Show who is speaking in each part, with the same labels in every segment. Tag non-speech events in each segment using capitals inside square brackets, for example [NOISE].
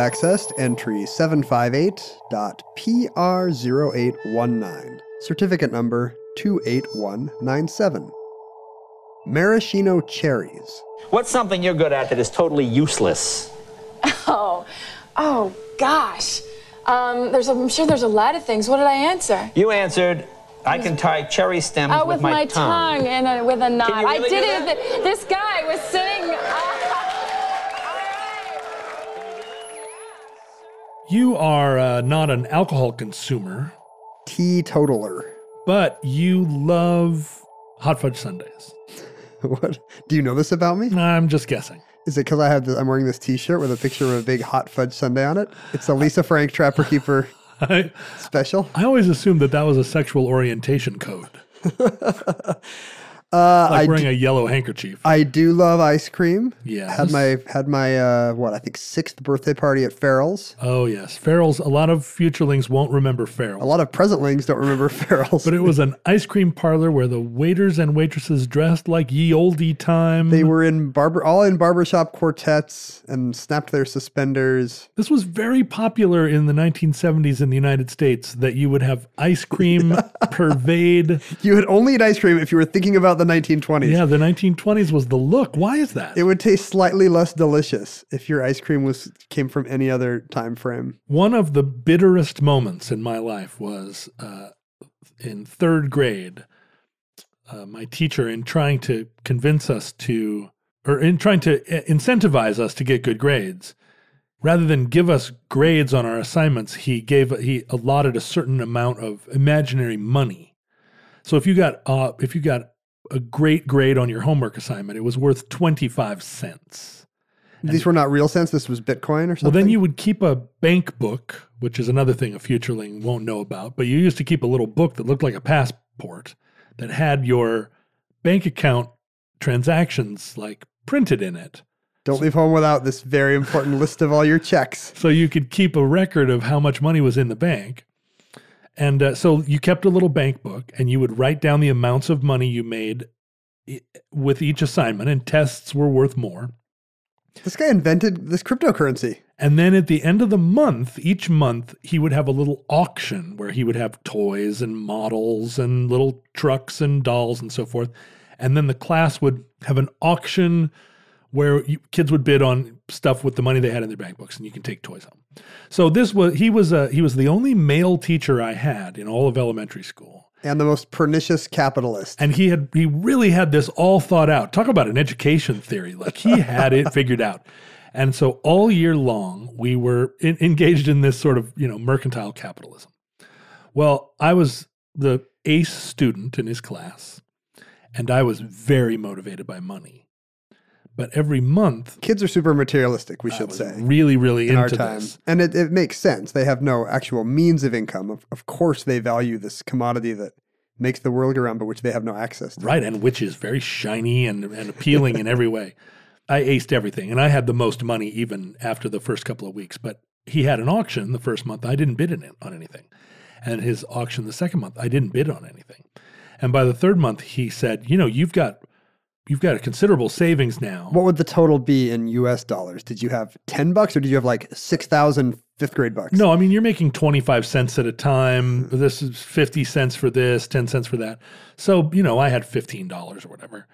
Speaker 1: Accessed entry 758.PR0819, certificate number 28197. Maraschino cherries.
Speaker 2: What's something you're good at that is totally useless? [LAUGHS]
Speaker 3: Oh, oh gosh. Um, there's, a, I'm sure there's a lot of things. What did I answer?
Speaker 2: You answered, I can tie cherry stems
Speaker 3: Oh,
Speaker 2: with,
Speaker 3: with my, tongue, and uh, with a knife.
Speaker 2: you
Speaker 3: I did
Speaker 2: do
Speaker 3: it.
Speaker 2: that?
Speaker 3: with This guy was sitting.
Speaker 4: You are uh, not an alcohol consumer,
Speaker 1: Teetotaler.
Speaker 4: but you love hot fudge sundaes. [LAUGHS]
Speaker 1: What? Do you know this about me?
Speaker 4: I'm just guessing.
Speaker 1: Is it because I have the, I'm wearing this T-shirt with a picture of a big hot fudge sundae on it? It's a Lisa Frank Trapper Keeper [LAUGHS]
Speaker 4: I,
Speaker 1: special.
Speaker 4: I always assumed that that was a sexual orientation code, [LAUGHS]
Speaker 1: Uh,
Speaker 4: like
Speaker 1: I
Speaker 4: wearing
Speaker 1: do,
Speaker 4: a yellow handkerchief.
Speaker 1: I do love ice cream.
Speaker 4: Yeah,
Speaker 1: Had my had my uh, what I think sixth birthday party at Farrell's.
Speaker 4: Oh yes, Farrell's. A lot of futurelings won't remember Farrell.
Speaker 1: A lot of presentlings don't remember [LAUGHS] Farrell's.
Speaker 4: but it was an ice cream parlor where the waiters and waitresses dressed like ye olde time.
Speaker 1: They were in barber, all in barbershop quartets and snapped their suspenders.
Speaker 4: This was very popular in the 1970s in the United States. That you would have ice cream [LAUGHS] pervade.
Speaker 1: You would only eat ice cream if you were thinking about the 1920s.
Speaker 4: Yeah, the 1920s was the look. Why is that?
Speaker 1: It would taste slightly less delicious if your ice cream was came from any other time frame.
Speaker 4: One of the bitterest moments in my life was uh, in third grade. Uh, my teacher, in trying to convince us to, or in trying to uh, incentivize us to get good grades, rather than give us grades on our assignments, he gave he allotted a certain amount of imaginary money. So if you got uh, if you got a great grade on your homework assignment, it was worth twenty five cents.
Speaker 1: These were not real cents. This was Bitcoin or something.
Speaker 4: Well, then you would keep a bank book, which is another thing a futureling won't know about. But you used to keep a little book that looked like a passport that had your bank account transactions like printed in it.
Speaker 1: don't leave home without this very important list of all your checks.
Speaker 4: So you could keep a record of how much money was in the bank. And uh, so you kept a little bank book and you would write down the amounts of money you made with each assignment, and tests were worth more.
Speaker 1: This guy invented this cryptocurrency.
Speaker 4: And then at the end of the month, each month, he would have a little auction where he would have toys and models and little trucks and dolls and so forth. And then the class would have an auction where you, kids would bid on stuff with the money they had in their bank books, and you can take toys home. So this was he was a he was the only male teacher I had in all of elementary school.
Speaker 1: And the most pernicious capitalist.
Speaker 4: And he had he really had this all thought out. Talk about an education theory. Like he had it figured out. And so all year long we were in, engaged in this sort of, you know, mercantile capitalism. Well, I was the ace student in his class and I was very motivated by money. But every month
Speaker 1: Kids are super materialistic, we should say.
Speaker 4: really really
Speaker 1: in
Speaker 4: into
Speaker 1: our time.
Speaker 4: this.
Speaker 1: And it, it makes sense. They have no actual means of income. Of, of course, they value this commodity that makes the world go round, but which they have no access to.
Speaker 4: Right, and which is very shiny and, and appealing in every way. I aced everything, and I had the most money even after the first couple of weeks. But he had an auction the first month. I didn't bid in on anything, and his auction the second month, I didn't bid on anything. And by the third month, he said, "You know, you've got you've got a considerable savings now.
Speaker 1: What would the total be in US dollars? Did you have 10 bucks or did you have like 6,000 fifth grade bucks?
Speaker 4: No, I mean you're making 25 cents at a time. This is 50 cents for this, 10 cents for that. So, you know, I had $15 or whatever.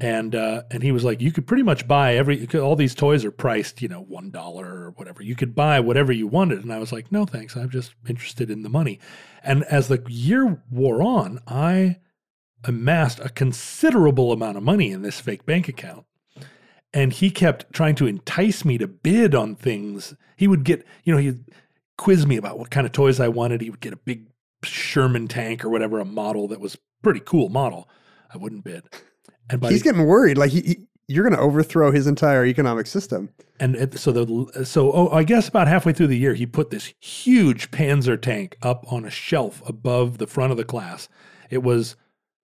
Speaker 4: And uh and he was like, you could pretty much buy every all these toys are priced, you know, $1 or whatever. You could buy whatever you wanted. And I was like, "No, thanks. I'm just interested in the money." And as the year wore on, I amassed a considerable amount of money in this fake bank account. And he kept trying to entice me to bid on things. He would get, you know, he'd quiz me about what kind of toys I wanted. He would get a big Sherman tank or whatever, a model that was pretty cool model. I wouldn't bid. And by
Speaker 1: He's
Speaker 4: the-
Speaker 1: getting worried. Like, he, he- you're going to overthrow his entire economic system.
Speaker 4: and it, so the so oh, I guess about halfway through the year, he put this huge Panzer tank up on a shelf above the front of the class. It was,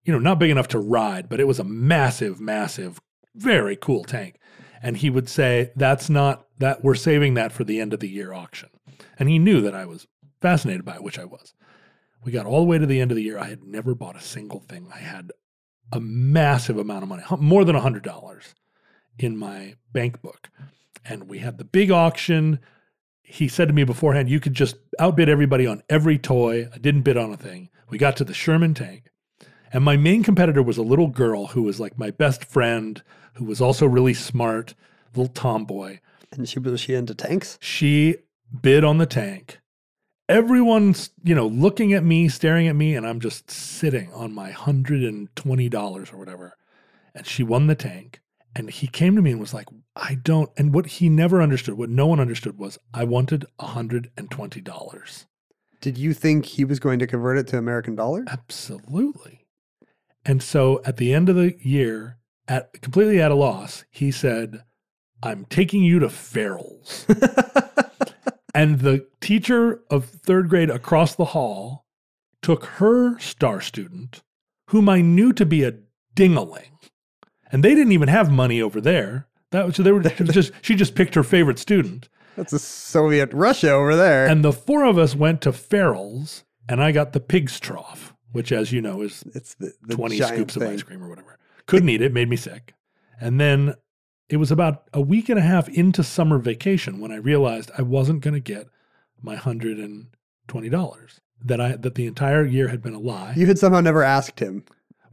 Speaker 4: you know, not big enough to ride, but it was a massive, massive, very cool tank. And he would say, "That's not that we're saving that for the end of the year auction." And he knew that I was fascinated by it, which I was. We got all the way to the end of the year. I had never bought a single thing. I had a massive amount of money, more than a hundred dollars in my bank book. And we had the big auction. He said to me beforehand, you could just outbid everybody on every toy. I didn't bid on a thing. We got to the Sherman tank. And my main competitor was a little girl who was like my best friend, who was also really smart, little tomboy.
Speaker 1: And she was she into tanks?
Speaker 4: She bid on the tank. Everyone's, you know, looking at me, staring at me, and I'm just sitting on my $120 or whatever. And she won the tank. And he came to me and was like, I don't. And what he never understood, what no one understood was I wanted $120.
Speaker 1: Did you think he was going to convert it to American dollar?
Speaker 4: Absolutely. And so at the end of the year, at completely at a loss, he said, I'm taking you to Farrell's. [LAUGHS] and the teacher of third grade across the hall took her star student, whom I knew to be a dingaling. And they didn't even have money over there. That was, so they were [LAUGHS] was just she just picked her favorite student.
Speaker 1: That's a Soviet Russia over there.
Speaker 4: And the four of us went to Farrell's, and I got the pig's trough, which, as you know, is
Speaker 1: it's the, the
Speaker 4: 20
Speaker 1: giant
Speaker 4: scoops of ice cream or whatever. Couldn't eat it, made me sick. And then it was about a week and a half into summer vacation when I realized I wasn't going to get my $120 that I that the entire year had been a lie.
Speaker 1: You had somehow never asked him.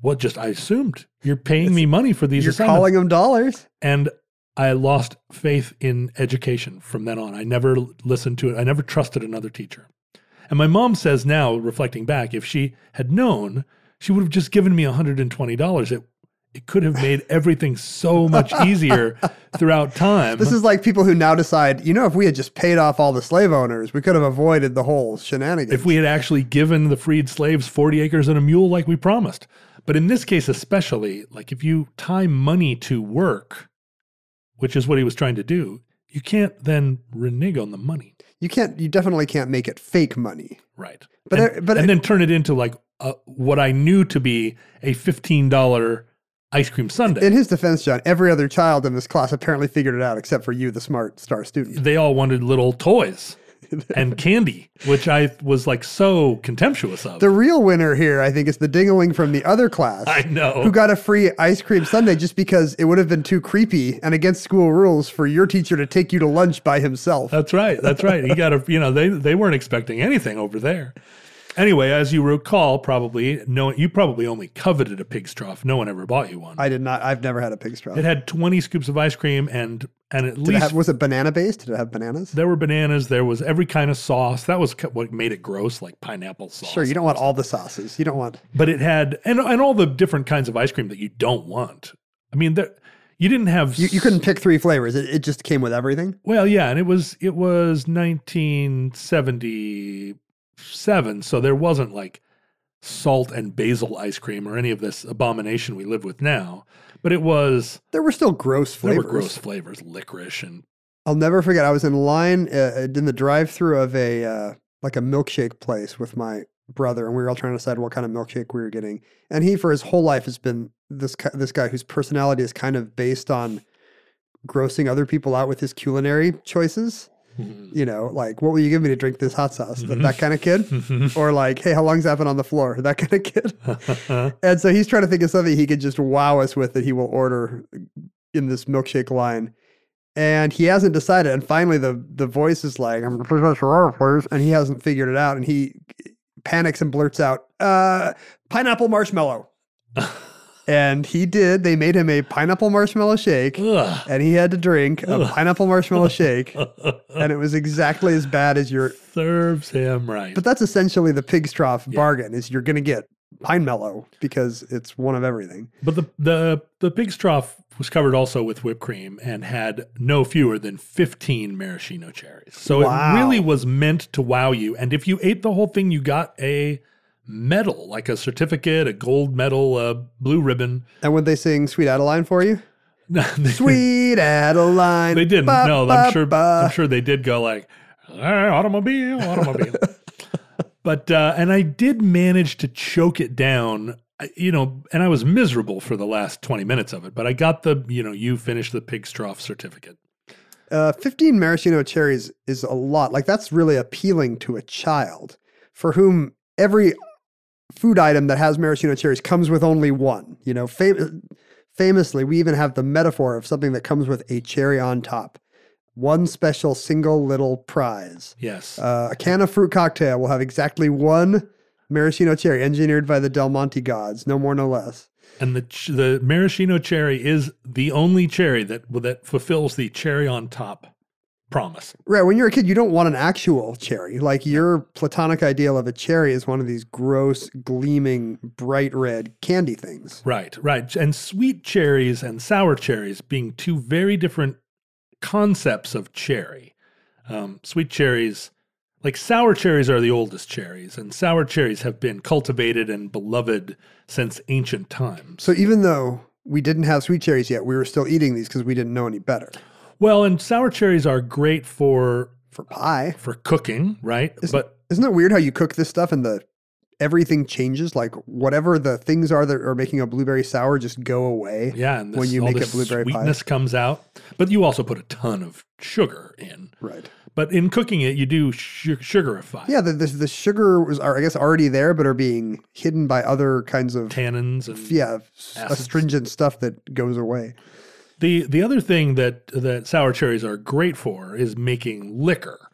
Speaker 4: what just I assumed you're paying me money for these
Speaker 1: You're
Speaker 4: assignments.
Speaker 1: calling him dollars.
Speaker 4: and I lost faith in education from then on. I never listened to it. I never trusted another teacher. And my mom says now, reflecting back, if she had known, she would have just given me $120. It, it could have made everything so much [LAUGHS] easier throughout time.
Speaker 1: This is like people who now decide, you know, if we had just paid off all the slave owners, we could have avoided the whole shenanigans.
Speaker 4: if we had actually given the freed slaves 40 acres and a mule like we promised. But in this case, especially, like if you tie money to work, which is what he was trying to do, you can't then renege on the money.
Speaker 1: You can't, you definitely can't make it fake money.
Speaker 4: Right.
Speaker 1: But
Speaker 4: and,
Speaker 1: I- but
Speaker 4: and
Speaker 1: I-
Speaker 4: then turn it into like a, what I knew to be a $15 ice cream sundae.
Speaker 1: In his defense, John, every other child in this class apparently figured it out except for you, the smart star student.
Speaker 4: they all wanted little toys [LAUGHS] and candy, which I was like so contemptuous of.
Speaker 1: The real winner here, I think, is the dingaling from the other class.
Speaker 4: I know.
Speaker 1: Who got a free ice cream sundae just because it would have been too creepy and against school rules for your teacher to take you to lunch by himself.
Speaker 4: That's right. That's right. He got a, you know, they, they weren't expecting anything over there. Anyway, as you recall, probably, no, you probably only coveted a pig's trough. No one ever bought you one.
Speaker 1: I did not, I've never had a pig's trough.
Speaker 4: it had 20 scoops of ice cream and, and at
Speaker 1: Did it
Speaker 4: least
Speaker 1: have, was it banana based? Did it have bananas?
Speaker 4: there were bananas. There was every kind of sauce. That was what made it gross, like pineapple sauce.
Speaker 1: Sure, you don't want all the sauces. You don't want.
Speaker 4: but it had and and all the different kinds of ice cream that you don't want. I mean, there, you didn't have
Speaker 1: You, you couldn't pick three flavors. It, it just came with everything.
Speaker 4: Well, yeah, and it was it was 1977, so there wasn't like salt and basil ice cream or any of this abomination we live with now. But it was
Speaker 1: There were still gross flavors.
Speaker 4: there were gross flavors, licorice and
Speaker 1: I'll never forget. I was in line uh, in the drive-through of a uh, like a milkshake place with my brother, and we were all trying to decide what kind of milkshake we were getting. And he, for his whole life, has been this this guy whose personality is kind of based on grossing other people out with his culinary choices. You know, like, what will you give me to drink this hot sauce? That, that kind of kid? or like, hey, how long's that been on the floor? That kind of kid? [LAUGHS] and so he's trying to think of something he could just wow us with that he will order in this milkshake line. And he hasn't decided. And finally, the, the voice is like, I'm please, please, and he hasn't figured it out. And he panics and blurts out, uh, pineapple marshmallow. [LAUGHS] and he did. They made him a pineapple marshmallow shake,
Speaker 4: Ugh.
Speaker 1: and he had to drink a pineapple marshmallow shake, and it was exactly as bad as your.
Speaker 4: Serves him right.
Speaker 1: But that's essentially the pig's trough bargain: is you're going to get pine mellow because it's one of everything.
Speaker 4: But the the the pig's trough was covered also with whipped cream and had no fewer than 15 maraschino cherries. So
Speaker 1: Wow.
Speaker 4: it really was meant to wow you. And if you ate the whole thing, you got a medal, like a certificate, a gold medal, a blue ribbon.
Speaker 1: And would they sing "Sweet Adeline" for you? [LAUGHS]
Speaker 4: No, they,
Speaker 1: Sweet Adeline.
Speaker 4: they didn't.
Speaker 1: ba,
Speaker 4: no,
Speaker 1: ba,
Speaker 4: I'm sure.
Speaker 1: ba.
Speaker 4: I'm sure they did go like "Ah, automobile, automobile. [LAUGHS] but uh, and I did manage to choke it down. You know, and I was miserable for the last 20 minutes of it, but I got the, you know, you finished the pig's trough certificate.
Speaker 1: Uh, 15 maraschino cherries is a lot. Like, that's really appealing to a child for whom every food item that has maraschino cherries comes with only one. You know, fam- famously, we even have the metaphor of something that comes with a cherry on top. One special single little prize.
Speaker 4: Yes.
Speaker 1: Uh, a can of fruit cocktail will have exactly one maraschino cherry engineered by the Del Monte gods, no more, no less.
Speaker 4: And the ch- the maraschino cherry is the only cherry that that fulfills the cherry on top promise.
Speaker 1: Right. When you're a kid, you don't want an actual cherry. Like your platonic ideal of a cherry is one of these gross, gleaming, bright red candy things.
Speaker 4: Right, right. And sweet cherries and sour cherries being two very different concepts of cherry. Um, sweet cherries, like sour cherries, are the oldest cherries, and sour cherries have been cultivated and beloved since ancient times.
Speaker 1: So even though we didn't have sweet cherries yet, we were still eating these because we didn't know any better.
Speaker 4: Well, and sour cherries are great for
Speaker 1: For pie,
Speaker 4: for cooking, right? but
Speaker 1: isn't it weird how you cook this stuff and the everything changes? Like whatever the things are that are making a blueberry sour just go away.
Speaker 4: Yeah, and
Speaker 1: when
Speaker 4: this-
Speaker 1: you
Speaker 4: all
Speaker 1: make it blueberry pie.
Speaker 4: sweetness comes out. But you also put a ton of sugar in.
Speaker 1: Right.
Speaker 4: But in cooking it, you do su- sugarify
Speaker 1: Yeah, the, the the sugar was, are, I guess, already there, but are being hidden by other kinds of
Speaker 4: tannins and
Speaker 1: yeah
Speaker 4: Acids.
Speaker 1: astringent stuff that goes away.
Speaker 4: The the other thing that that sour cherries are great for is making liquor.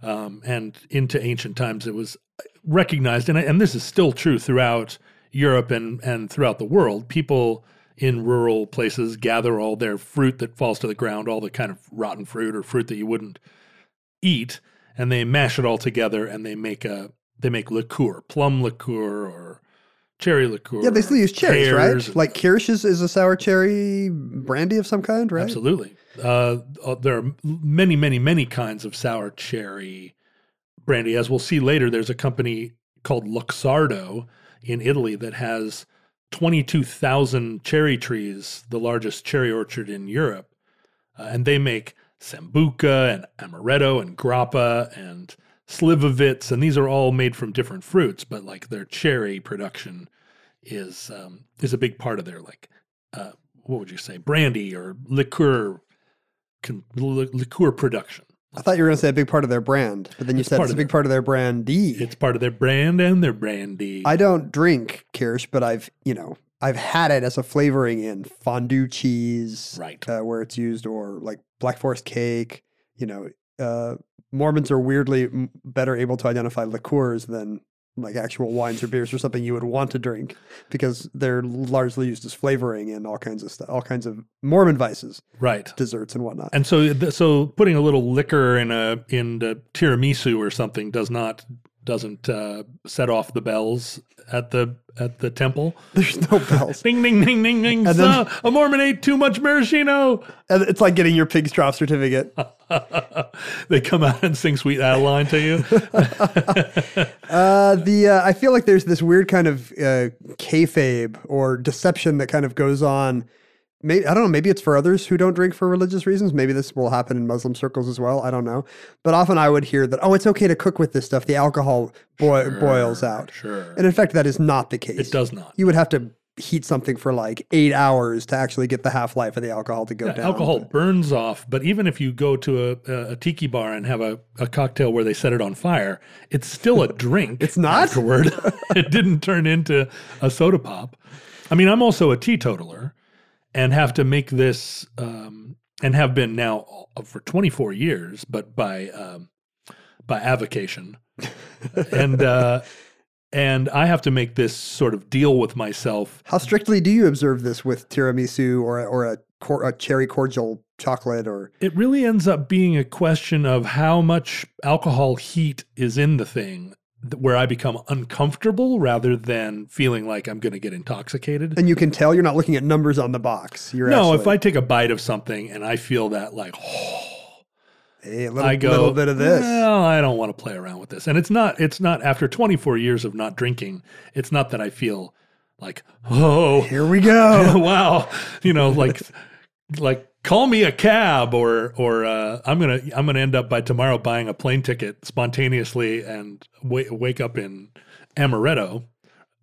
Speaker 4: Um, and into ancient times, it was recognized, and and this is still true throughout Europe and and throughout the world. People in rural places gather all their fruit that falls to the ground, all the kind of rotten fruit or fruit that you wouldn't eat, and they mash it all together and they make a they make liqueur, plum liqueur or cherry liqueur.
Speaker 1: Yeah, they still use cherries, right? Like Kirsch is, is a sour cherry brandy of some kind, right?
Speaker 4: Absolutely. Uh, uh, there are many, many, many kinds of sour cherry brandy. As we'll see later, there's a company called Luxardo in Italy that has 22,000 cherry trees, the largest cherry orchard in Europe. Uh, and they make Sambuca and Amaretto and Grappa and Slivovitz. And these are all made from different fruits, but like their cherry production is um, is a big part of their like uh, what would you say brandy or liqueur con- li- liqueur production.
Speaker 1: I thought you were going to say a big part of their brand, but then you
Speaker 4: It's
Speaker 1: said it's a big
Speaker 4: their-
Speaker 1: part of their brandy.
Speaker 4: It's part of their brand and their brandy.
Speaker 1: I don't drink Kirsch, but I've you know I've had it as a flavoring in fondue cheese,
Speaker 4: Right.
Speaker 1: Uh, where it's used, or like Black Forest cake. You know, uh, Mormons are weirdly better able to identify liqueurs than like actual wines or beers or something you would want to drink because they're largely used as flavoring in all kinds of stuff, all kinds of Mormon vices,
Speaker 4: right.
Speaker 1: desserts and whatnot.
Speaker 4: And so so putting a little liquor in a in the tiramisu or something does not doesn't uh, set off the bells at the at the temple.
Speaker 1: There's no bells. [LAUGHS]
Speaker 4: Ding ding ding ding ding.
Speaker 1: And then-
Speaker 4: a Mormon ate too much maraschino.
Speaker 1: And it's like getting your pig's trough certificate. [LAUGHS]
Speaker 4: they come out and sing "Sweet Adeline" to you. [LAUGHS]
Speaker 1: Uh, the uh, I feel like there's this weird kind of uh, kayfabe or deception that kind of goes on. Maybe, I don't know. Maybe it's for others who don't drink for religious reasons. Maybe this will happen in Muslim circles as well. I don't know. But often I would hear that, oh, it's okay to cook with this stuff. The alcohol boi- boils out.
Speaker 4: Sure.
Speaker 1: And in fact, that is not the case.
Speaker 4: It does not.
Speaker 1: You would have to heat something for like eight hours to actually get the half life of the alcohol to go
Speaker 4: Yeah,
Speaker 1: down.
Speaker 4: alcohol
Speaker 1: but-
Speaker 4: burns off, but even if you go to a, a, a tiki bar and have a, a cocktail where they set it on fire, it's still a [LAUGHS] drink.
Speaker 1: It's not?
Speaker 4: afterward. [LAUGHS] it didn't turn into a soda pop. I mean, I'm also a teetotaler and have to make this um, and have been now for 24 years, but by um, by avocation, [LAUGHS] and uh, and I have to make this sort of deal with myself.
Speaker 1: How strictly do you observe this with tiramisu or a- or a, cor- a cherry cordial chocolate or?
Speaker 4: It really ends up being a question of how much alcohol heat is in the thing. th- where I become uncomfortable rather than feeling like I'm going to get intoxicated.
Speaker 1: and you can tell you're not looking at numbers on the box. You're
Speaker 4: no,
Speaker 1: actually,
Speaker 4: if I take a bite of something and I feel that like, [SIGHS]
Speaker 1: hey, a little,
Speaker 4: I go,
Speaker 1: little bit of this.
Speaker 4: Well, I don't want to play around with this. And it's not, it's not after 24 years of not drinking, it's not that I feel like, oh,
Speaker 1: Here we go. [LAUGHS]
Speaker 4: wow, you know, like, like call me a cab or, or, uh, I'm to, I'm to end up by tomorrow buying a plane ticket spontaneously and wa- wake up in Amaretto.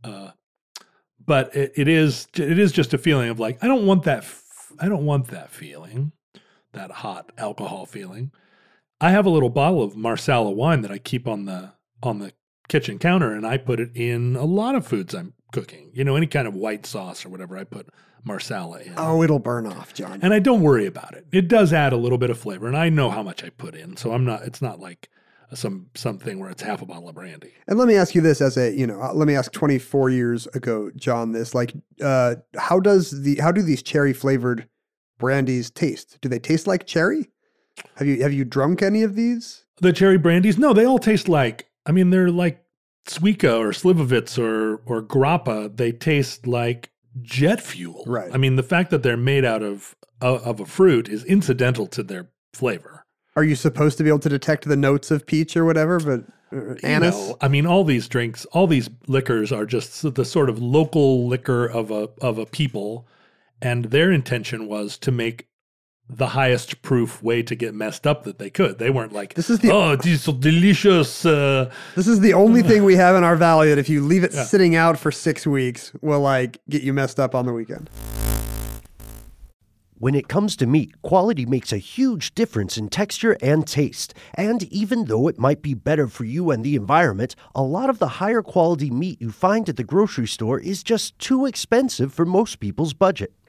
Speaker 4: Uh, but it, it is, it is just a feeling of like, I don't want that. F- I don't want that feeling, that hot alcohol feeling. I have a little bottle of Marsala wine that I keep on the on the kitchen counter, and I put it in a lot of foods I'm cooking. You know, any kind of white sauce or whatever, I put Marsala in.
Speaker 1: Oh, it'll burn off, John.
Speaker 4: And I don't worry about it. It does add a little bit of flavor, and I know how much I put in, so I'm not. It's not like some something where it's half a bottle of brandy.
Speaker 1: And let me ask you this as a, you know, uh, let me ask 24 years ago, John, this like, uh, how does the, how do these cherry flavored brandies taste? Do they taste like cherry? Have you, have you drunk any of these?
Speaker 4: The cherry brandies, no, they all taste like. I mean, they're like Țuică or Slivovitz or or Grappa. They taste like jet fuel.
Speaker 1: Right.
Speaker 4: I mean, the fact that they're made out of of a fruit is incidental to their flavor.
Speaker 1: Are you supposed to be able to detect the notes of peach or whatever? But uh,
Speaker 4: You
Speaker 1: anise?
Speaker 4: know, I mean, all these drinks, all these liquors are just the sort of local liquor of a of a people, and their intention was to make the highest proof way to get messed up that they could. They weren't like,
Speaker 1: This is the-
Speaker 4: oh, these are delicious. Uh,
Speaker 1: This is the only thing we have in our valley that if you leave it sitting out for six weeks, will like get you messed up on the weekend.
Speaker 5: When it comes to meat, quality makes a huge difference in texture and taste. And even though it might be better for you and the environment, a lot of the higher quality meat you find at the grocery store is just too expensive for most people's budget.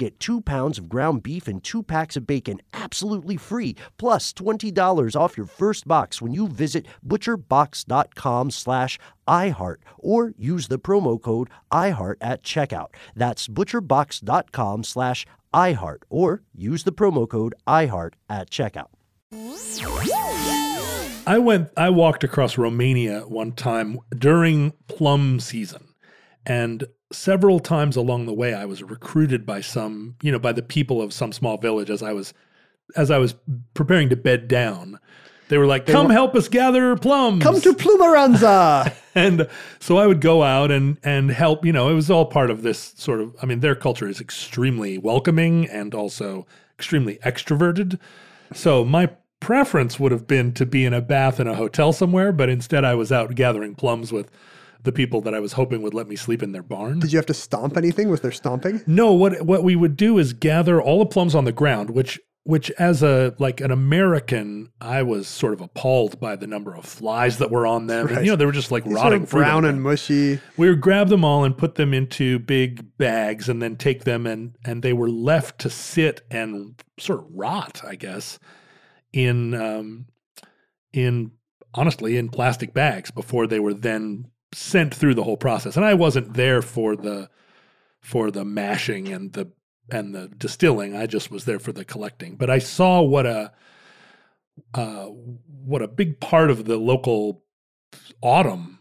Speaker 5: get two pounds of ground beef and two packs of bacon absolutely free, plus $20 off your first box when you visit butcherbox.com slash iHeart or use the promo code iHeart at checkout. That's butcherbox.com slash iHeart or use the promo code iHeart at checkout.
Speaker 4: I went I walked across Romania one time during plum season and several times along the way I was recruited by some, you know, by the people of some small village as I was as I was preparing to bed down. They were like, "Come help us gather plums."
Speaker 1: Come to Plumaranza. [LAUGHS]
Speaker 4: and so I would go out and and help. You know, it was all part of this sort of. I mean, their culture is extremely welcoming and also extremely extroverted. So my preference would have been to be in a bath in a hotel somewhere, but instead I was out gathering plums with the people that I was hoping would let me sleep in their barn.
Speaker 1: Did you have to stomp anything? Was there stomping?
Speaker 4: No, what what we would do is gather all the plums on the ground, which which as a like an American, I was sort of appalled by the number of flies that were on them. And, you know, they were just like
Speaker 1: Sort
Speaker 4: rotting
Speaker 1: of brown and mushy.
Speaker 4: We would grab them all and put them into big bags and then take them and and they were left to sit and sort of rot, I guess, in um in honestly in plastic bags before they were then sent through the whole process. And I wasn't there for the for the mashing and the and the distilling. I just was there for the collecting. But I saw what a uh, what a big part of the local autumn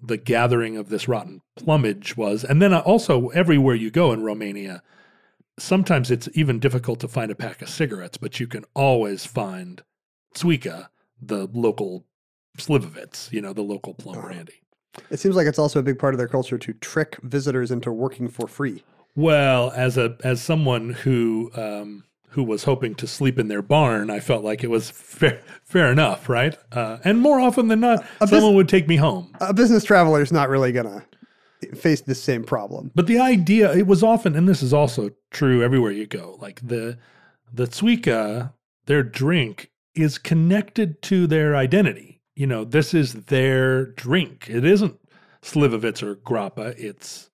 Speaker 4: the gathering of this rotten plumage was. And then also everywhere you go in Romania, sometimes it's even difficult to find a pack of cigarettes, but you can always find Țuică, the local Slivovitz, you know, the local plum brandy.
Speaker 1: It seems like it's also a big part of their culture to trick visitors into working for free.
Speaker 4: Well, as a as someone who um, who was hoping to sleep in their barn, I felt like it was fair, fair enough, right? Uh, and more often than not,
Speaker 1: A bus-
Speaker 4: someone would take me home.
Speaker 1: A business traveler is not really gonna face this same problem.
Speaker 4: But the idea, it was often, and this is also true everywhere you go. Like the the Țuică, their drink is connected to their identity. You know, this is their drink. It isn't Slivovitz or Grappa. It's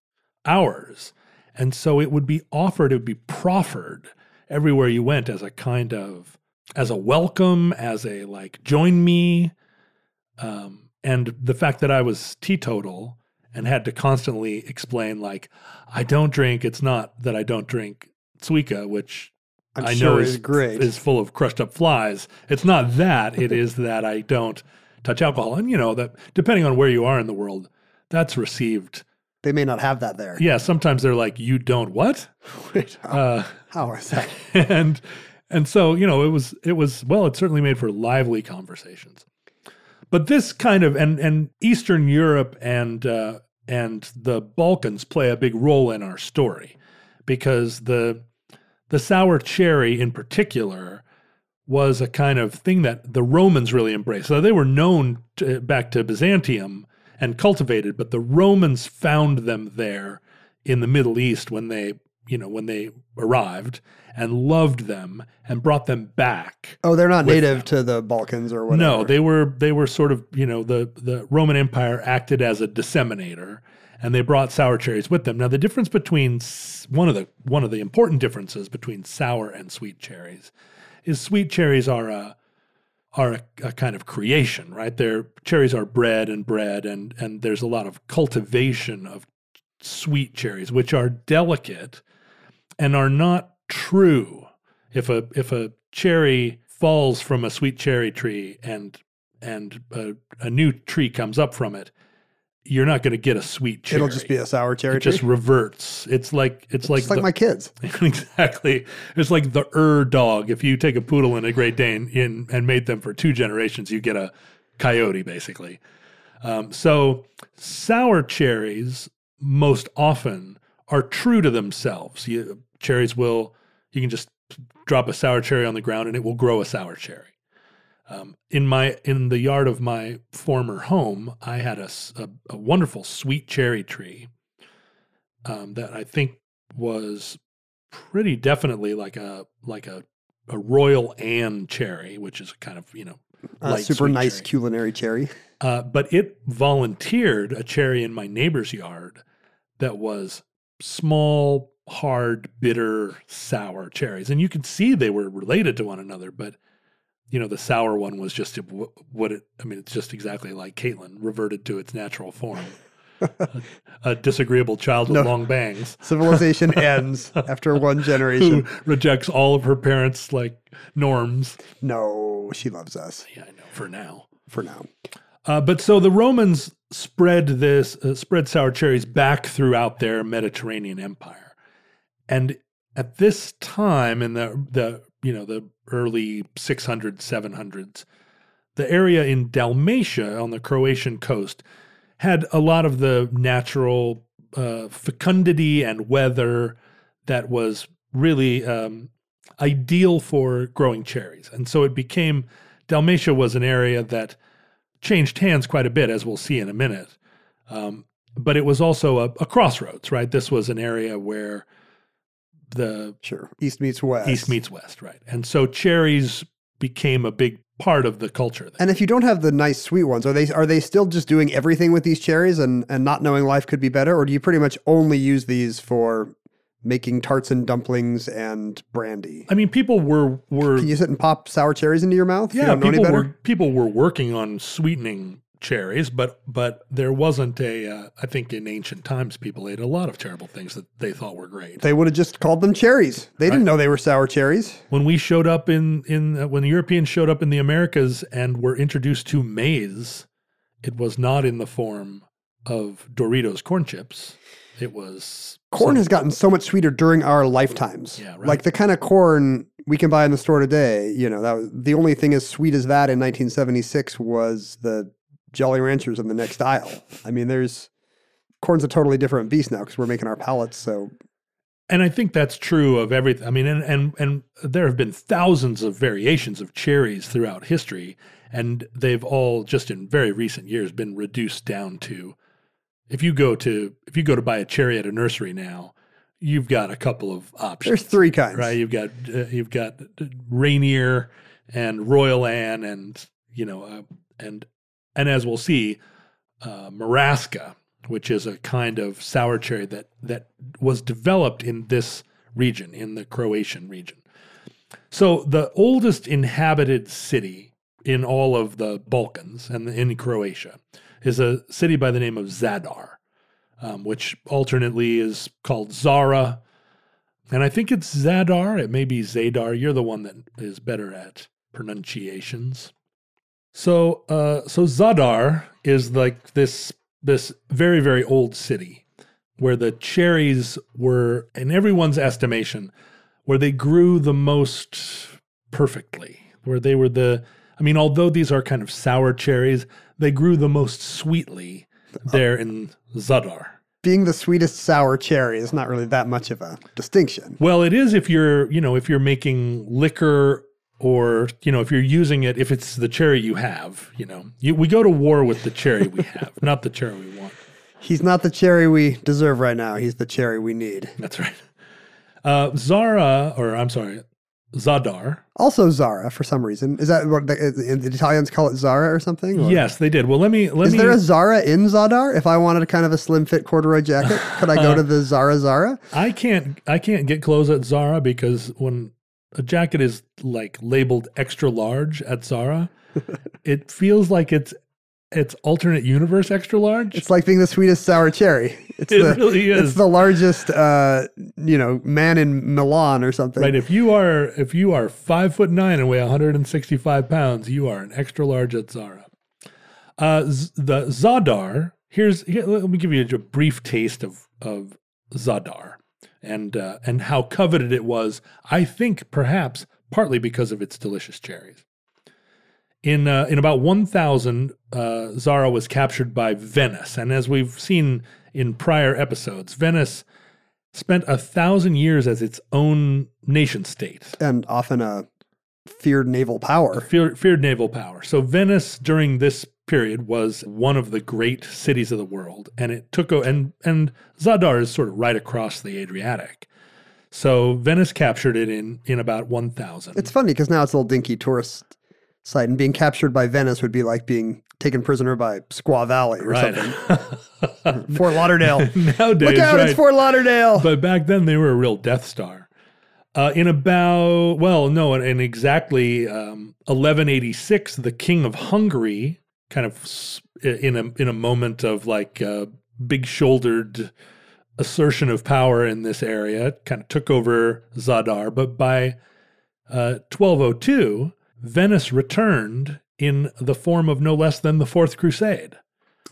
Speaker 4: ours. And so it would be offered, it would be proffered everywhere you went as a kind of as a welcome, as a like join me. Um, and the fact that I was teetotal and had to constantly explain like I don't drink. It's not that I don't drink Țuică, which
Speaker 1: I'm
Speaker 4: I
Speaker 1: sure
Speaker 4: know
Speaker 1: is
Speaker 4: is
Speaker 1: great.
Speaker 4: is full of crushed up flies. It's not that. It [LAUGHS] is that I don't touch alcohol, and you know that depending on where you are in the world, that's received.
Speaker 1: They may not have that there.
Speaker 4: Yeah, sometimes they're like, "You don't what?" [LAUGHS]
Speaker 1: Wait, how,
Speaker 4: Uh,
Speaker 1: how is that? [LAUGHS]
Speaker 4: and and so you know it was it was well it certainly made for lively conversations but this kind of and and eastern europe and uh and the balkans play a big role in our story because the the sour cherry in particular was a kind of thing that the romans really embraced so they were known to, back to byzantium and cultivated but the romans found them there in the middle east when they you know when they arrived and loved them and brought them back
Speaker 1: Oh, they're not native to the Balkans or whatever.
Speaker 4: no, they were they were sort of you know the the Roman Empire acted as a disseminator, and they brought sour cherries with them. Now the difference between one of the one of the important differences between sour and sweet cherries is sweet cherries are a are a, a kind of creation, right? Their cherries are bred and bred, and and there's a lot of cultivation of sweet cherries, which are delicate and are not true. If a if a cherry falls from a sweet cherry tree and and a, a new tree comes up from it, you're not going to get a sweet cherry.
Speaker 1: It'll just be a sour cherry
Speaker 4: it just reverts. It's like it's like
Speaker 1: It's like
Speaker 4: the-
Speaker 1: my kids. [LAUGHS]
Speaker 4: exactly. It's like the Ur dog. If you take a poodle and a Great Dane in and made them for two generations, you get a coyote, basically. Um, so sour cherries most often are true to themselves. You, cherries will. You can just drop a sour cherry on the ground and it will grow a sour cherry. Um, in my in the yard of my former home, I had a a wonderful sweet cherry tree um, that I think was pretty definitely like a like a a royal Anne cherry, which is kind of you know
Speaker 1: Uh, super nice
Speaker 4: cherry.
Speaker 1: culinary cherry.
Speaker 4: Uh, but it volunteered a cherry in my neighbor's yard that was small, hard, bitter, sour cherries, and you could see they were related to one another. But you know, the sour one was just what it. I mean, it's just exactly like Caitlin reverted to its natural form. [LAUGHS] a, a disagreeable child with
Speaker 1: No.
Speaker 4: long bangs [LAUGHS]
Speaker 1: Civilization [LAUGHS] ends after one
Speaker 4: who
Speaker 1: generation.
Speaker 4: rejects all of her parents' like norms.
Speaker 1: No, she loves us
Speaker 4: Yeah, I know for now.
Speaker 1: for now.
Speaker 4: Uh, but so the Romans spread this, uh, spread sour cherries back throughout their Mediterranean empire, and at this time in the the you know the early 600s, 700s, the area in Dalmatia on the Croatian coast had a lot of the natural uh, fecundity and weather that was really um, ideal for growing cherries, and so it became Dalmatia was an area that changed hands quite a bit, as we'll see in a minute. Um, but it was also a, a crossroads, right? This was an area where the
Speaker 1: Sure. East meets west.
Speaker 4: east meets west, right? And so cherries became a big part of the culture. There.
Speaker 1: And if you don't have the nice sweet ones, are they are they still just doing everything with these cherries and and not knowing life could be better, or do you pretty much only use these for making tarts and dumplings and brandy?
Speaker 4: I mean, people were were
Speaker 1: Can you sit and pop sour cherries into your mouth?
Speaker 4: yeah,
Speaker 1: don't know any
Speaker 4: people were people were working on sweetening cherries, but but there wasn't a. Uh, I think in ancient times, people ate a lot of terrible things that they thought were great.
Speaker 1: They would have just called them cherries. They didn't
Speaker 4: Right.
Speaker 1: know they were sour cherries.
Speaker 4: when we showed up in in uh, when the Europeans showed up in the Americas and were introduced to maize, it was not in the form of Doritos corn chips. It was
Speaker 1: Corn has gotten so much sweeter during our lifetimes.
Speaker 4: Yeah, right.
Speaker 1: Like the kind of corn we can buy in the store today, you know, that was the only thing as sweet as that in 1976 was the Jolly Ranchers in the next aisle. I mean, there's corn's a totally different beast now because we're making our palates so
Speaker 4: and I think that's true of everything. I mean, and and and there have been thousands of variations of cherries throughout history, and they've all just in very recent years been reduced down to. If you go to if you go to buy a cherry at a nursery now, you've got a couple of options.
Speaker 1: there's three kinds.
Speaker 4: right? You've got uh, you've got Rainier and Royal Anne, and you know, uh, and and as we'll see, uh, Maraska, which is a kind of sour cherry that that was developed in this region, in the Croatian region. So the oldest inhabited city in all of the Balkans and in Croatia is a city by the name of Zadar, um, which alternately is called Zara. And I think it's Zadar. It may be Zadar. You're the one that is better at pronunciations. So, uh, so Zadar is like this this very very old city where the cherries were, in everyone's estimation, where they grew the most perfectly. Where they were the, I mean, although these are kind of sour cherries, they grew the most sweetly there in Zadar.
Speaker 1: Being the sweetest sour cherry is not really that much of a distinction.
Speaker 4: Well, it is if you're, you know, if you're making liquor or, you know, if you're using it, if it's the cherry you have, you know, you, we go to war with the cherry we have, not the cherry we want.
Speaker 1: He's not the cherry we deserve right now. He's the cherry we need.
Speaker 4: That's right. Uh, Zara, or I'm sorry, Zadar.
Speaker 1: Also Zara for some reason. Is that what the, the Italians call it Zara or something? Or-
Speaker 4: Yes, they did. Well, let me let
Speaker 1: Is
Speaker 4: me.
Speaker 1: there a Zara in Zadar? If I wanted a kind of a slim fit corduroy jacket, could I go [LAUGHS] to the Zara Zara?
Speaker 4: I can't I can't get clothes at Zara because when a jacket is like labeled extra large at Zara, [LAUGHS] it feels like it's it's alternate universe extra large.
Speaker 1: It's like being the sweetest sour cherry. It's
Speaker 4: It
Speaker 1: the,
Speaker 4: really is.
Speaker 1: It's the largest, uh, you know, man in Milan or something.
Speaker 4: Right. If you are if you are five foot nine and weigh 165 pounds, you are an extra large at Zara. Uh, Z- the Zadar. Here's here, let me give you a brief taste of of Zadar and uh, and how coveted it was. I think perhaps partly because of its delicious cherries. In uh, in about 1000, uh, Zara was captured by Venice, and as we've seen in prior episodes, Venice spent a thousand years as its own nation state,
Speaker 1: and often a feared naval
Speaker 4: a
Speaker 1: power.
Speaker 4: feared, feared naval power. So Venice during this period was one of the great cities of the world, and it took and and Zadar is sort of right across the Adriatic. So Venice captured it in in about 1000.
Speaker 1: It's funny because now it's a little dinky tourist site, and being captured by Venice would be like being taken prisoner by Squaw Valley or
Speaker 4: right.
Speaker 1: something. [LAUGHS] Fort Lauderdale.
Speaker 4: Nowadays,
Speaker 1: Look out,
Speaker 4: right.
Speaker 1: it's Fort Lauderdale.
Speaker 4: but back then they were a real Death Star. Uh, in about well, no, in, in exactly um, 1186, the King of Hungary, kind of in a in a moment of like uh, big shouldered assertion of power in this area, kind of took over Zadar. But by uh, 1202, Venice returned in the form of no less than the Fourth Crusade.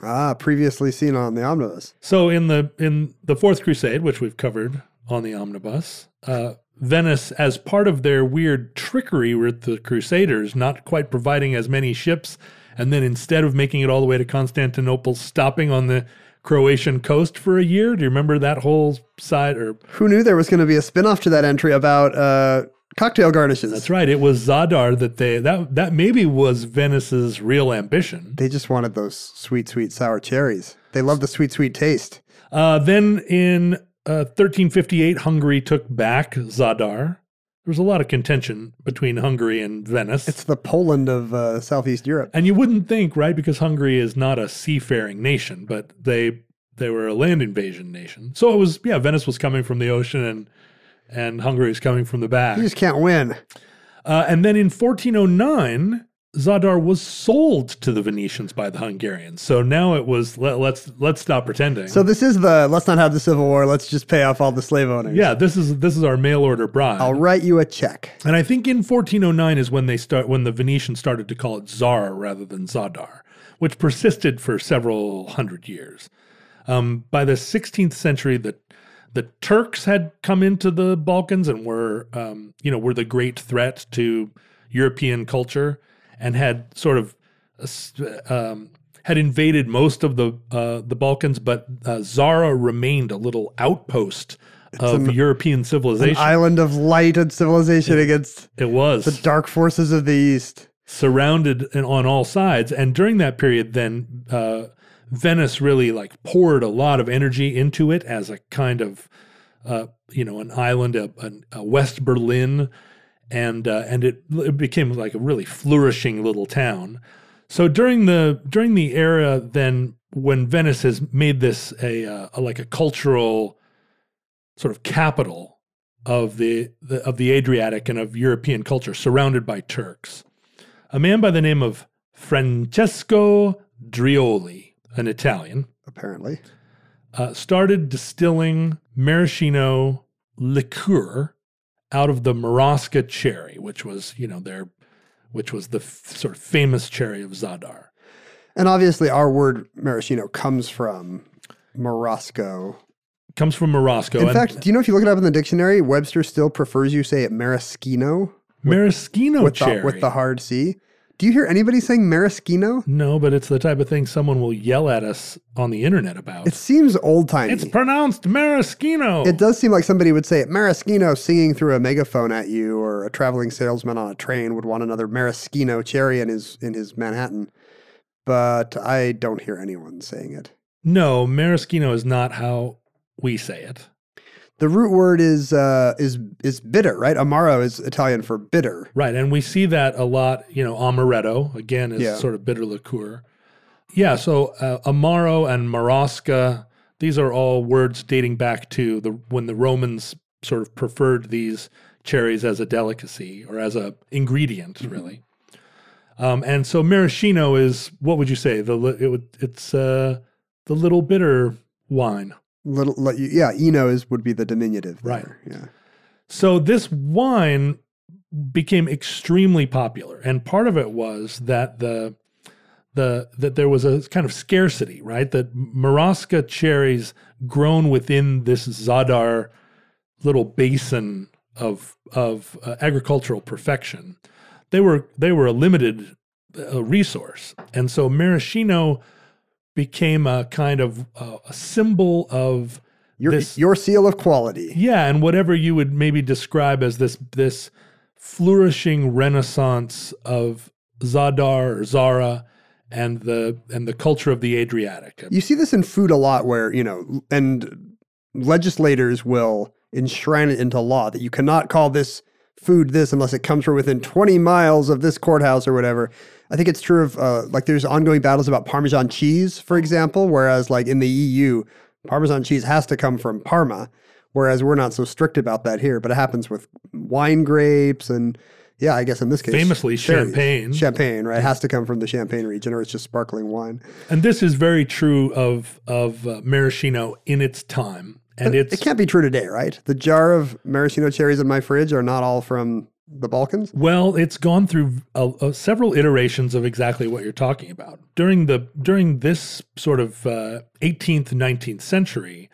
Speaker 1: ah, previously seen on the omnibus.
Speaker 4: So in the in the Fourth Crusade, which we've covered on the omnibus, uh, Venice, as part of their weird trickery with the Crusaders, not quite providing as many ships, and then instead of making it all the way to Constantinople, stopping on the Croatian coast for a year. Do you remember that whole side? Or
Speaker 1: Who knew there was going to be a spin off to that entry about uh, cocktail garnishes?
Speaker 4: that's right, it was Zadar that they that that maybe was Venice's real ambition.
Speaker 1: They just wanted those sweet, sweet sour cherries. They love the sweet, sweet taste.
Speaker 4: Uh, then in uh, 1358, Hungary took back Zadar. There was a lot of contention between Hungary and Venice.
Speaker 1: It's the Poland of uh, Southeast Europe.
Speaker 4: and you wouldn't think, right? Because Hungary is not a seafaring nation, but they they were a land invasion nation. So it was, yeah, Venice was coming from the ocean and and Hungary was coming from the back.
Speaker 1: You just can't win.
Speaker 4: Uh, and then in 1409, Zadar was sold to the Venetians by the Hungarians. So now it was let, let's let's stop pretending.
Speaker 1: So this is the let's not have the civil war. Let's just pay off all the slave owners.
Speaker 4: yeah, this is this is our mail order bride.
Speaker 1: I'll write you a check.
Speaker 4: And I think in 1409 is when they start when the Venetians started to call it Zara rather than Zadar, which persisted for several hundred years. Um, by the 16th century, the the Turks had come into the Balkans and were um, you know were the great threat to European culture and had sort of um, had invaded most of the uh, the Balkans, but uh, Zara remained a little outpost of European
Speaker 1: An
Speaker 4: civilization.
Speaker 1: island of light and civilization against
Speaker 4: it was
Speaker 1: the dark forces of the east.
Speaker 4: surrounded on all sides. And during that period, then uh, Venice really like poured a lot of energy into it as a kind of uh, you know an island, a, a, a West Berlin, and uh, and it, it became like a really flourishing little town. So during the during the era then when Venice has made this a, uh, a like a cultural sort of capital of the, the of the Adriatic and of European culture, surrounded by Turks a man by the name of Francesco Drioli, an Italian,
Speaker 1: Apparently,
Speaker 4: uh, started distilling maraschino liqueur out of the Marasca cherry, which was, you know, their, which was the f- sort of famous cherry of Zadar.
Speaker 1: and obviously, our word maraschino comes from Morosco.
Speaker 4: Comes from Marasco.
Speaker 1: In fact, do you know if you look it up in the dictionary, Webster still prefers you say it maraschino
Speaker 4: maraschino
Speaker 1: with
Speaker 4: cherry.
Speaker 1: the, with the hard C. Do you hear anybody saying maraschino?
Speaker 4: no, but it's the type of thing someone will yell at us on the internet about.
Speaker 1: It seems old timey.
Speaker 4: it's pronounced maraschino.
Speaker 1: It does seem like somebody would say it. Maraschino singing through a megaphone at you, or a traveling salesman on a train would want another maraschino cherry in his in his Manhattan. But I don't hear anyone saying it.
Speaker 4: No, maraschino is not how we say it.
Speaker 1: The root word is uh, is is bitter, right? Amaro is Italian for bitter.
Speaker 4: Right, and we see that a lot. You know, amaretto again is
Speaker 1: Yeah.
Speaker 4: sort of bitter liqueur. Yeah, so uh, amaro and marasca, these are all words dating back to the when the Romans sort of preferred these cherries as a delicacy or as a ingredient,
Speaker 1: Mm-hmm.
Speaker 4: really. Um, and so maraschino is what would you say? The it would it's uh, the little bitter wine.
Speaker 1: Little, let you, yeah, Eno is would be the diminutive,
Speaker 4: Right.
Speaker 1: Yeah,
Speaker 4: So this wine became extremely popular, and part of it was that the the that there was a kind of scarcity, right? That Marasca cherries grown within this Zadar little basin of of uh, agricultural perfection, they were they were a limited uh, resource, and so maraschino became a kind of uh, a symbol of
Speaker 1: your
Speaker 4: this
Speaker 1: your seal of quality.
Speaker 4: yeah, and whatever you would maybe describe as this this flourishing renaissance of Zadar or Zara and the and the culture of the Adriatic.
Speaker 1: You see this in food a lot, where you know, and legislators will enshrine it into law that you cannot call this food this unless it comes from within 20 miles of this courthouse or whatever. I think it's true of uh, like there's ongoing battles about Parmesan cheese, for example, whereas like in the EU, Parmesan cheese has to come from Parma, whereas we're not so strict about that here. But it happens with wine grapes and yeah, I guess in this case,
Speaker 4: Famously, champagne.
Speaker 1: Champagne, right? Has to come from the Champagne region, or it's just sparkling wine.
Speaker 4: And this is very true of of uh, maraschino in its time. And it's
Speaker 1: It can't be true today, right? The jar of maraschino cherries in my fridge are not all from the Balkans.
Speaker 4: Well, it's gone through uh uh several iterations of exactly what you're talking about. During the during this sort of uh, 18th, 19th century,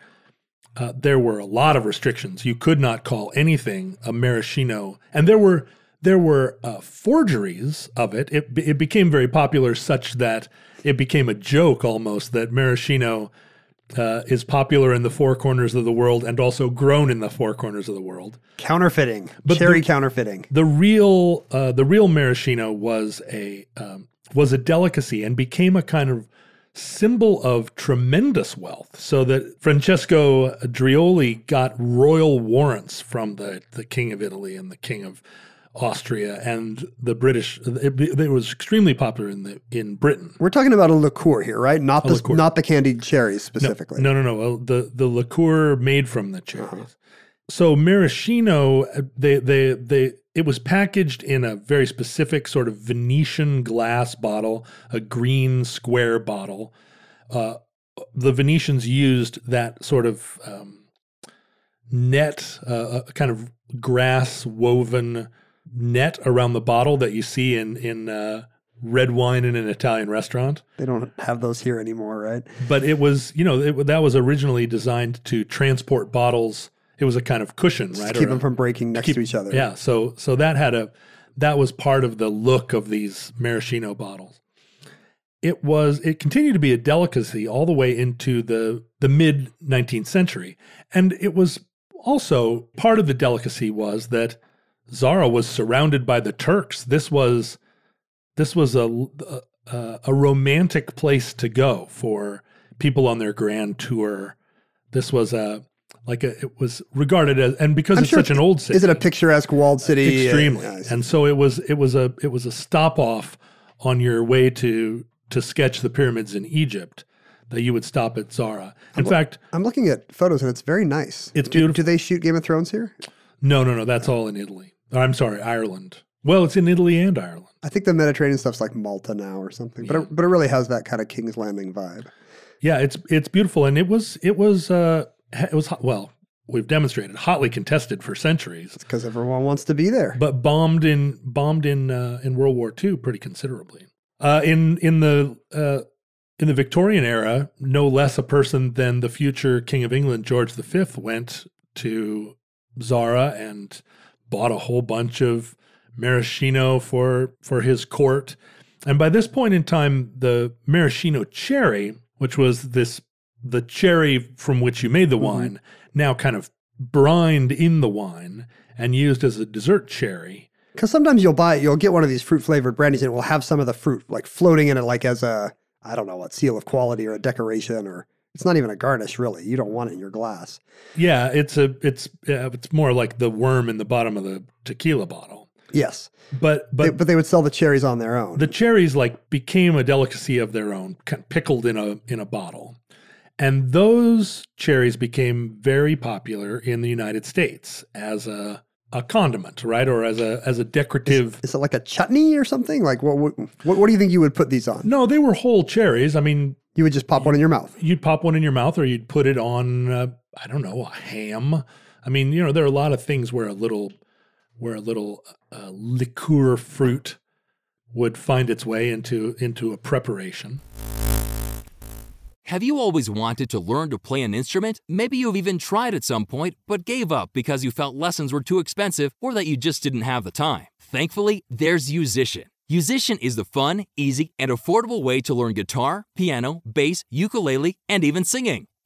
Speaker 4: uh, there were a lot of restrictions. You could not call anything a maraschino, and there were there were uh, forgeries of it. It it became very popular, such that it became a joke almost that maraschino. Uh, is popular in the four corners of the world and also grown in the four corners of the world.
Speaker 1: Counterfeiting,
Speaker 4: But
Speaker 1: cherry
Speaker 4: the-
Speaker 1: counterfeiting.
Speaker 4: The real uh, the real maraschino was a um, was a delicacy and became a kind of symbol of tremendous wealth. So that Francesco Drioli got royal warrants from the the king of Italy and the king of Austria and the British. It, it was extremely popular in the in Britain.
Speaker 1: We're talking about a liqueur here, right? Not the
Speaker 4: liqueur.
Speaker 1: not the candied cherries specifically.
Speaker 4: No, no, no. well, The the liqueur made from the cherries. so maraschino, they they they it was packaged in a very specific sort of Venetian glass bottle, a green square bottle. Uh, the Venetians used that sort of um, net, uh, a kind of grass woven net around the bottle that you see in in uh, red wine in an Italian restaurant.
Speaker 1: They don't have those here anymore, right?
Speaker 4: But it was, you know, it, that was originally designed to transport bottles. It was a kind of cushion,
Speaker 1: Just
Speaker 4: right?
Speaker 1: to keep
Speaker 4: or
Speaker 1: them
Speaker 4: a-
Speaker 1: from breaking next
Speaker 4: keep-
Speaker 1: to each other.
Speaker 4: Yeah, so so that had a that was part of the look of these maraschino bottles. It was it continued to be a delicacy all the way into the the mid 19th century. And it was also part of the delicacy was that Zara was surrounded by the Turks. This was this was a a, a romantic place to go for people on their grand tour. This was a like a, it was regarded as and because
Speaker 1: I'm
Speaker 4: it's
Speaker 1: sure
Speaker 4: such an old city
Speaker 1: Is it a picturesque walled city?
Speaker 4: extremely
Speaker 1: Uh,
Speaker 4: and so it was it was a it was a stop off on your way to to sketch the pyramids in egypt that you would stop at zara in fact
Speaker 1: I'm looking at photos and it's very nice.
Speaker 4: It's
Speaker 1: do. Do they shoot Game of Thrones here?
Speaker 4: no no no that's all in italy i'm sorry ireland. Well it's in italy and ireland.
Speaker 1: I think the Mediterranean stuff's like Malta now or something, but it, but it really has that kind of King's Landing vibe.
Speaker 4: yeah it's it's beautiful and it was it was uh it was hot, well we've demonstrated hotly contested for centuries.
Speaker 1: Because everyone wants to be there.
Speaker 4: But bombed in bombed in uh, in world war ii pretty considerably. Uh, in in the uh, in the Victorian era, no less a person than the future King of England, George V, went to Zara and bought a whole bunch of maraschino for for his court. And by this point in time, the maraschino cherry, which was this the cherry from which you made the mm-hmm. wine, now kind of brined in the wine and used as a dessert cherry.
Speaker 1: Because sometimes you'll buy, you'll get one of these fruit flavored brandies and it will have some of the fruit like floating in it, like as a, I don't know what, seal of quality or a decoration, or it's not even a garnish really. You don't want it in your glass.
Speaker 4: Yeah, it's a it's uh, it's more like the worm in the bottom of the tequila bottle.
Speaker 1: Yes.
Speaker 4: But
Speaker 1: They-
Speaker 4: but
Speaker 1: but they would sell the cherries on their own.
Speaker 4: the cherries like became a delicacy of their own, kind of pickled in a in a bottle. And those cherries became very popular in the United States as a a condiment, right? Or as a as a decorative
Speaker 1: Is it like a chutney or something? Like what, what, what do you think you would put these on?
Speaker 4: No, they were whole cherries. I mean,
Speaker 1: You would just pop one in your mouth.
Speaker 4: you'd pop one in your mouth or you'd put it on uh, I don't know, a ham. I mean, you know, there are a lot of things where a little where a little uh, liqueur fruit would find its way into into a preparation.
Speaker 6: Have you always wanted to learn to play an instrument? Maybe you've even tried at some point, but gave up because you felt lessons were too expensive or that you just didn't have the time. Thankfully, there's Yousician. Yousician is the fun, easy, and affordable way to learn guitar, piano, bass, ukulele, and even singing.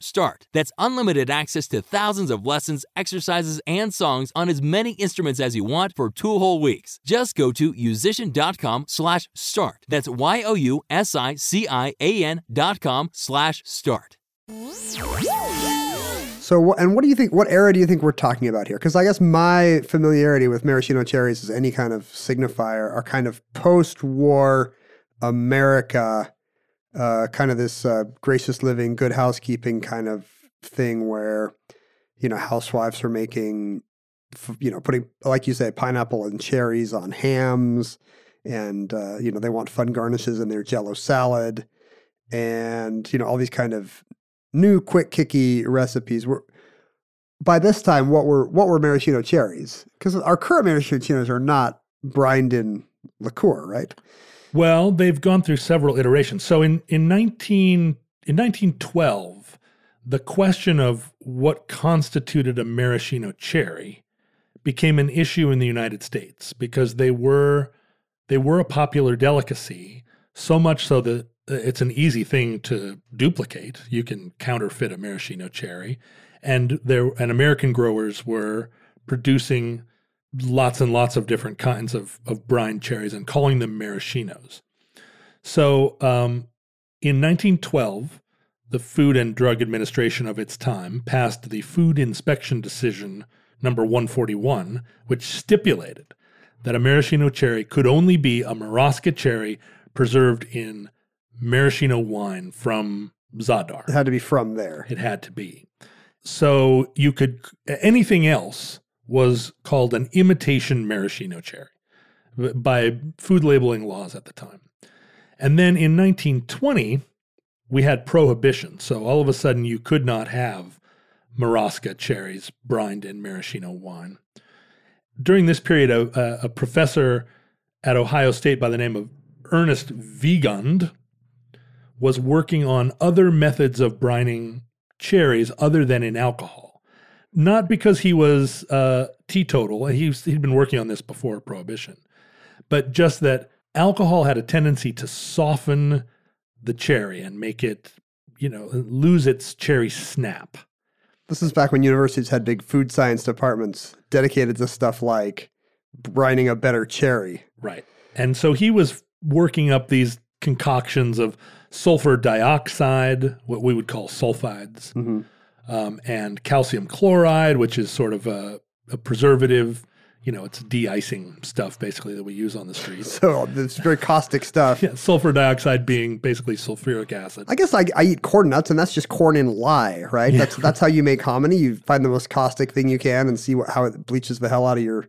Speaker 6: start. That's unlimited access to thousands of lessons, exercises, and songs on as many instruments as you want for two whole weeks. Just go to yousician.com slash start. That's Y-O-U-S-I-C-I-A-N dot com slash start.
Speaker 1: So, and what do you think? What era do you think we're talking about here? Because I guess my familiarity with maraschino cherries as any kind of signifier are kind of post-war America, uh, kind of this uh, gracious living, good housekeeping kind of thing where you know housewives are making, you know, putting like you say, pineapple and cherries on hams, and uh, you know they want fun garnishes in their Jello salad, and you know all these kind of new quick kicky recipes. Were by this time what were what were maraschino cherries because our current maraschinos are not brined in liqueur right
Speaker 4: Well, they've gone through several iterations. So in in 19 in 1912, the question of what constituted a maraschino cherry became an issue in the United States because they were they were a popular delicacy, so much so that uh, it's an easy thing to duplicate. You can counterfeit a maraschino cherry. and there and American growers were producing lots and lots of different kinds of of brine cherries and calling them maraschinos. So um, in 1912, the Food and Drug Administration of its time passed the Food Inspection Decision number 141, which stipulated that a maraschino cherry could only be a Marasca cherry preserved in maraschino wine from Zadar.
Speaker 1: It had to be from there.
Speaker 4: It had to be. So you could anything else was called an imitation maraschino cherry by food labeling laws at the time. And then in 1920, we had prohibition. So all of a sudden, you could not have Marasca cherries brined in maraschino wine. During this period, a, a professor at Ohio State by the name of Ernest Wiegand was working on other methods of brining cherries other than in alcohol. Not because he was uh, teetotal, he was, he'd been working on this before Prohibition, but just that alcohol had a tendency to soften the cherry and make it, you know, lose its cherry snap.
Speaker 1: This is back when universities had big food science departments dedicated to stuff like brining a better cherry.
Speaker 4: Right. And so he was working up these concoctions of sulfur dioxide, what we would call sulfides,
Speaker 1: mm-hmm.
Speaker 4: Um, and calcium chloride, which is sort of a, a preservative you know, it's de-icing stuff basically that we use on the streets.
Speaker 1: So it's very caustic stuff.
Speaker 4: yeah, sulfur dioxide being basically sulfuric acid.
Speaker 1: I guess I, I eat corn nuts, and that's just corn in lye, right?
Speaker 4: Yeah.
Speaker 1: That's that's how you make hominy. You find the most caustic thing you can and see what, how it bleaches the hell out of your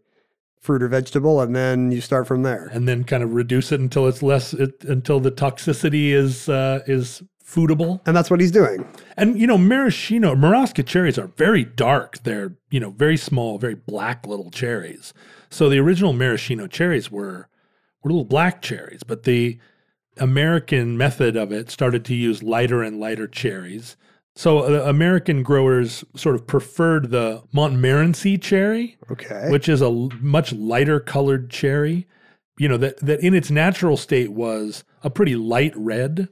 Speaker 1: fruit or vegetable, and then you start from there.
Speaker 4: And then kind of reduce it until it's less, it, until the toxicity is uh, is foodable.
Speaker 1: And that's what he's doing.
Speaker 4: And you know, maraschino, Marasca cherries are very dark. They're you know very small, very black little cherries. So the original maraschino cherries were were little black cherries, but the American method of it started to use lighter and lighter cherries. So uh, American growers sort of preferred the Montmorency cherry,
Speaker 1: Okay.
Speaker 4: which is a l- much lighter colored cherry. You know that that in its natural state was a pretty light red.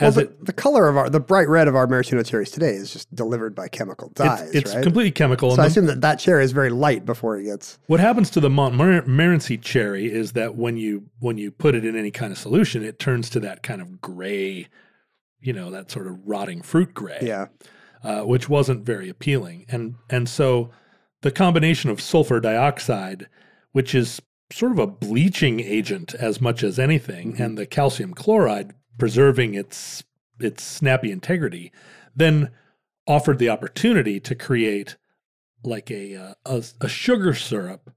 Speaker 1: Well, the,
Speaker 4: it,
Speaker 1: the color of our the bright red of our maraschino cherries today is just delivered by chemical dyes,
Speaker 4: it's, it's
Speaker 1: right?
Speaker 4: completely chemical.
Speaker 1: so I
Speaker 4: the-
Speaker 1: assume that that cherry is very light before it gets.
Speaker 4: What happens to the Montmorency cherry is that when you when you put it in any kind of solution, it turns to that kind of gray, you know, that sort of rotting fruit gray,
Speaker 1: Yeah.
Speaker 4: uh, which wasn't very appealing. And and so the combination of sulfur dioxide, which is sort of a bleaching agent as much as anything, and the calcium chloride preserving its its snappy integrity, then offered the opportunity to create like a uh, a, a sugar syrup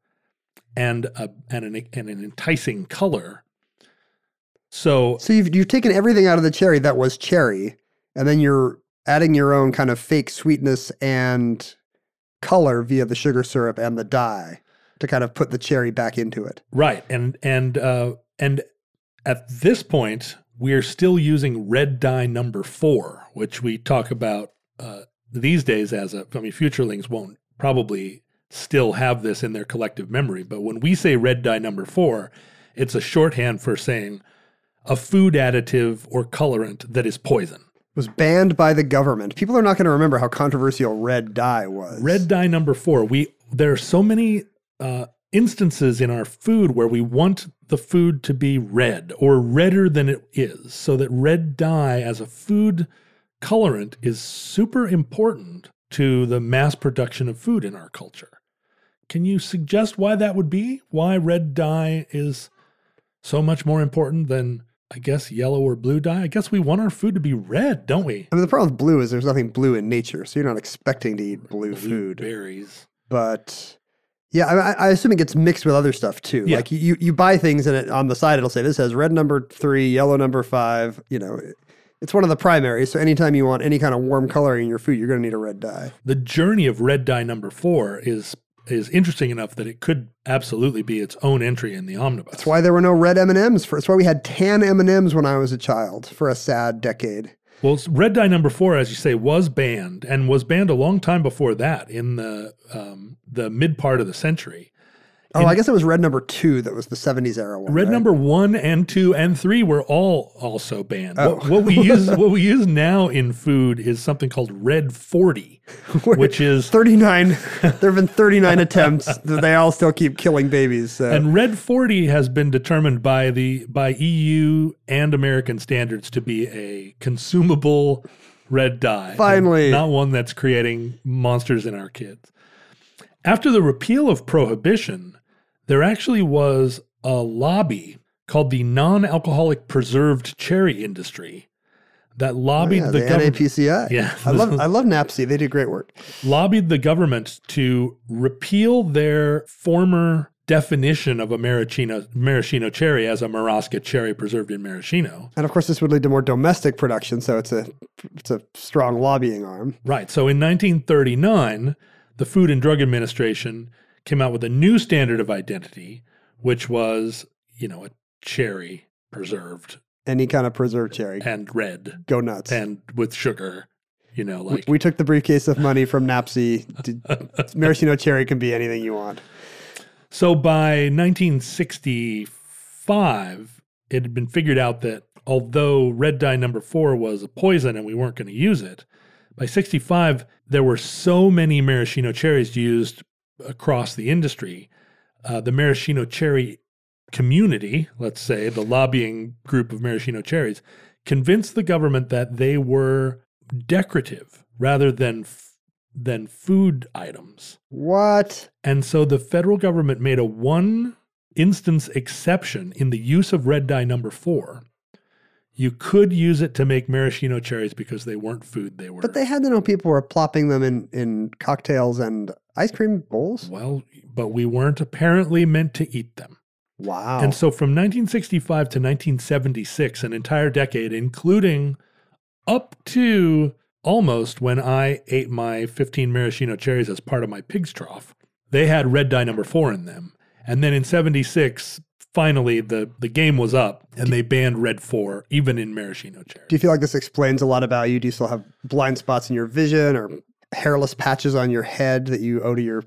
Speaker 4: and a and an and an enticing color. So
Speaker 1: So you've you've taken everything out of the cherry that was cherry, and then you're adding your own kind of fake sweetness and color via the sugar syrup and the dye to kind of put the cherry back into it.
Speaker 4: right and and uh, and at this point we're still using red dye number four, which we talk about uh, these days as a. I mean, futurelings won't probably still have this in their collective memory, but when we say red dye number four, it's a shorthand for saying a food additive or colorant that is poison.
Speaker 1: was banned by the government. People are not going to remember how controversial red dye was.
Speaker 4: Red dye number four. We there are so many uh, instances in our food where we want the food to be red or redder than it is, so that red dye as a food colorant is super important to the mass production of food in our culture. Can you suggest why that would be? Why red dye is so much more important than I guess yellow or blue dye? I guess we want our food to be red, don't we?
Speaker 1: I mean, the problem with blue is there's nothing blue in nature, so you're not expecting to eat blue food.
Speaker 4: Berries.
Speaker 1: But yeah, I, I assume it gets mixed with other stuff too.
Speaker 4: Yeah.
Speaker 1: Like you, you buy things and it, on the side it'll say this has red number three, yellow number five. You know, it's one of the primaries. So anytime you want any kind of warm coloring in your food, you're going to need a red dye.
Speaker 4: the journey of red dye number four is is interesting enough that it could absolutely be its own entry in the omnibus.
Speaker 1: That's why there were no red M and M's. For that's why we had tan M and M's when I was a child for a sad decade.
Speaker 4: Well, red dye number four, as you say, was banned and was banned a long time before that in the um, the mid part of the century,
Speaker 1: Oh, I guess it was red number two that was the 70s era one.
Speaker 4: Red
Speaker 1: right?
Speaker 4: number one and two and three were all also banned.
Speaker 1: Oh.
Speaker 4: What, what we use [LAUGHS] what we use now in food is something called Red Forty, [LAUGHS] which is
Speaker 1: 39. [LAUGHS] there have been 39 attempts. They all still keep killing babies. So.
Speaker 4: and Red Forty has been determined by the by EU and American standards to be a consumable red dye.
Speaker 1: Finally.
Speaker 4: not one that's creating monsters in our kids. After the repeal of prohibition, there actually was a lobby called the non-alcoholic preserved cherry industry that
Speaker 1: Oh,
Speaker 4: lobbied
Speaker 1: yeah,
Speaker 4: the,
Speaker 1: the,
Speaker 4: government
Speaker 1: NAPCI.
Speaker 4: Yeah.
Speaker 1: I love [LAUGHS] I love NAPSI. They do great work.
Speaker 4: lobbied the government to repeal their former definition of a maraschino maraschino cherry as a marasca cherry preserved in maraschino.
Speaker 1: And of course, this would lead to more domestic production. So it's a it's a strong lobbying arm.
Speaker 4: Right. So in 1939, the Food and Drug Administration came out with a new standard of identity, which was, you know, a cherry preserved
Speaker 1: Any kind of preserved cherry.
Speaker 4: and red
Speaker 1: Go nuts.
Speaker 4: and with sugar, you know,
Speaker 1: We-
Speaker 4: like
Speaker 1: we took the briefcase of money from NAPSI. Did- [LAUGHS] Maraschino cherry can be anything you want.
Speaker 4: So by 1965, it had been figured out that although red dye number four was a poison and we weren't going to use it, by 65, there were so many maraschino cherries used across the industry. Uh, the maraschino cherry community, let's say, the lobbying group of maraschino cherries, convinced the government that they were decorative rather than f- than food items.
Speaker 1: What?
Speaker 4: And so the federal government made a one instance exception in the use of red dye number four. You could use it to make maraschino cherries because they weren't food. They were.
Speaker 1: But they had to know people were plopping them in, in cocktails and ice cream bowls.
Speaker 4: well, but we weren't apparently meant to eat them.
Speaker 1: Wow.
Speaker 4: And so from 1965 to 1976, an entire decade, including up to almost when I ate my 15 maraschino cherries as part of my pig's trough, they had red dye number four in them. And then in 76, finally the, the game was up and they banned red four, even in maraschino cherries.
Speaker 1: Do you feel like this explains a lot about you? Do you still have blind spots in your vision or hairless patches on your head that you owe to your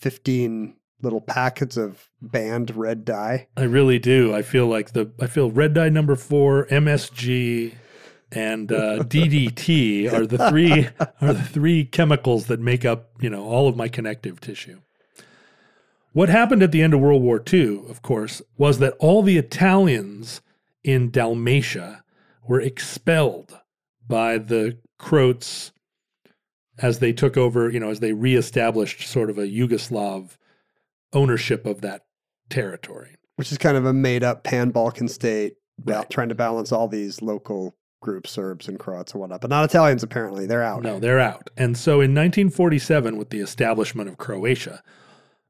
Speaker 1: 15 little packets of banned red dye?
Speaker 4: I really do. I feel like the I feel red dye number four, MSG, and uh, [LAUGHS] DDT are the three are the three chemicals that make up you know all of my connective tissue. What happened at the end of World War II, of course, was that all the Italians in Dalmatia were expelled by the Croats as they took over, you know, as they reestablished sort of a Yugoslav ownership of that territory.
Speaker 1: Which is kind of a made up pan Balkan state about trying to balance all these local groups, Serbs and Croats and whatnot, but not Italians apparently. They're out.
Speaker 4: No, they're out. And so in 1947, with the establishment of Croatia,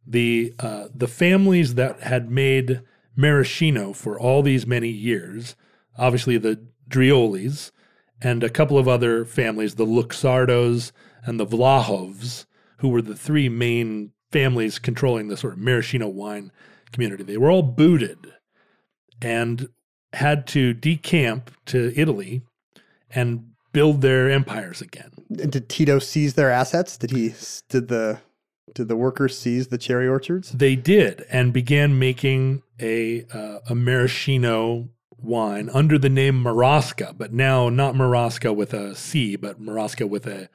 Speaker 4: the uh, the families that had made maraschino for all these many years, obviously the Driolis and a couple of other families, the Luxardos and the Vlahovs, who were the three main families controlling the sort of maraschino wine community. They were all booted and had to decamp to Italy and build their empires again.
Speaker 1: And Did Tito seize their assets? Did he? Did the? Did the workers seize the cherry orchards?
Speaker 4: They did and began making a uh, a maraschino wine under the name Marasca, but now not Marasca with a C, but Maraska with a,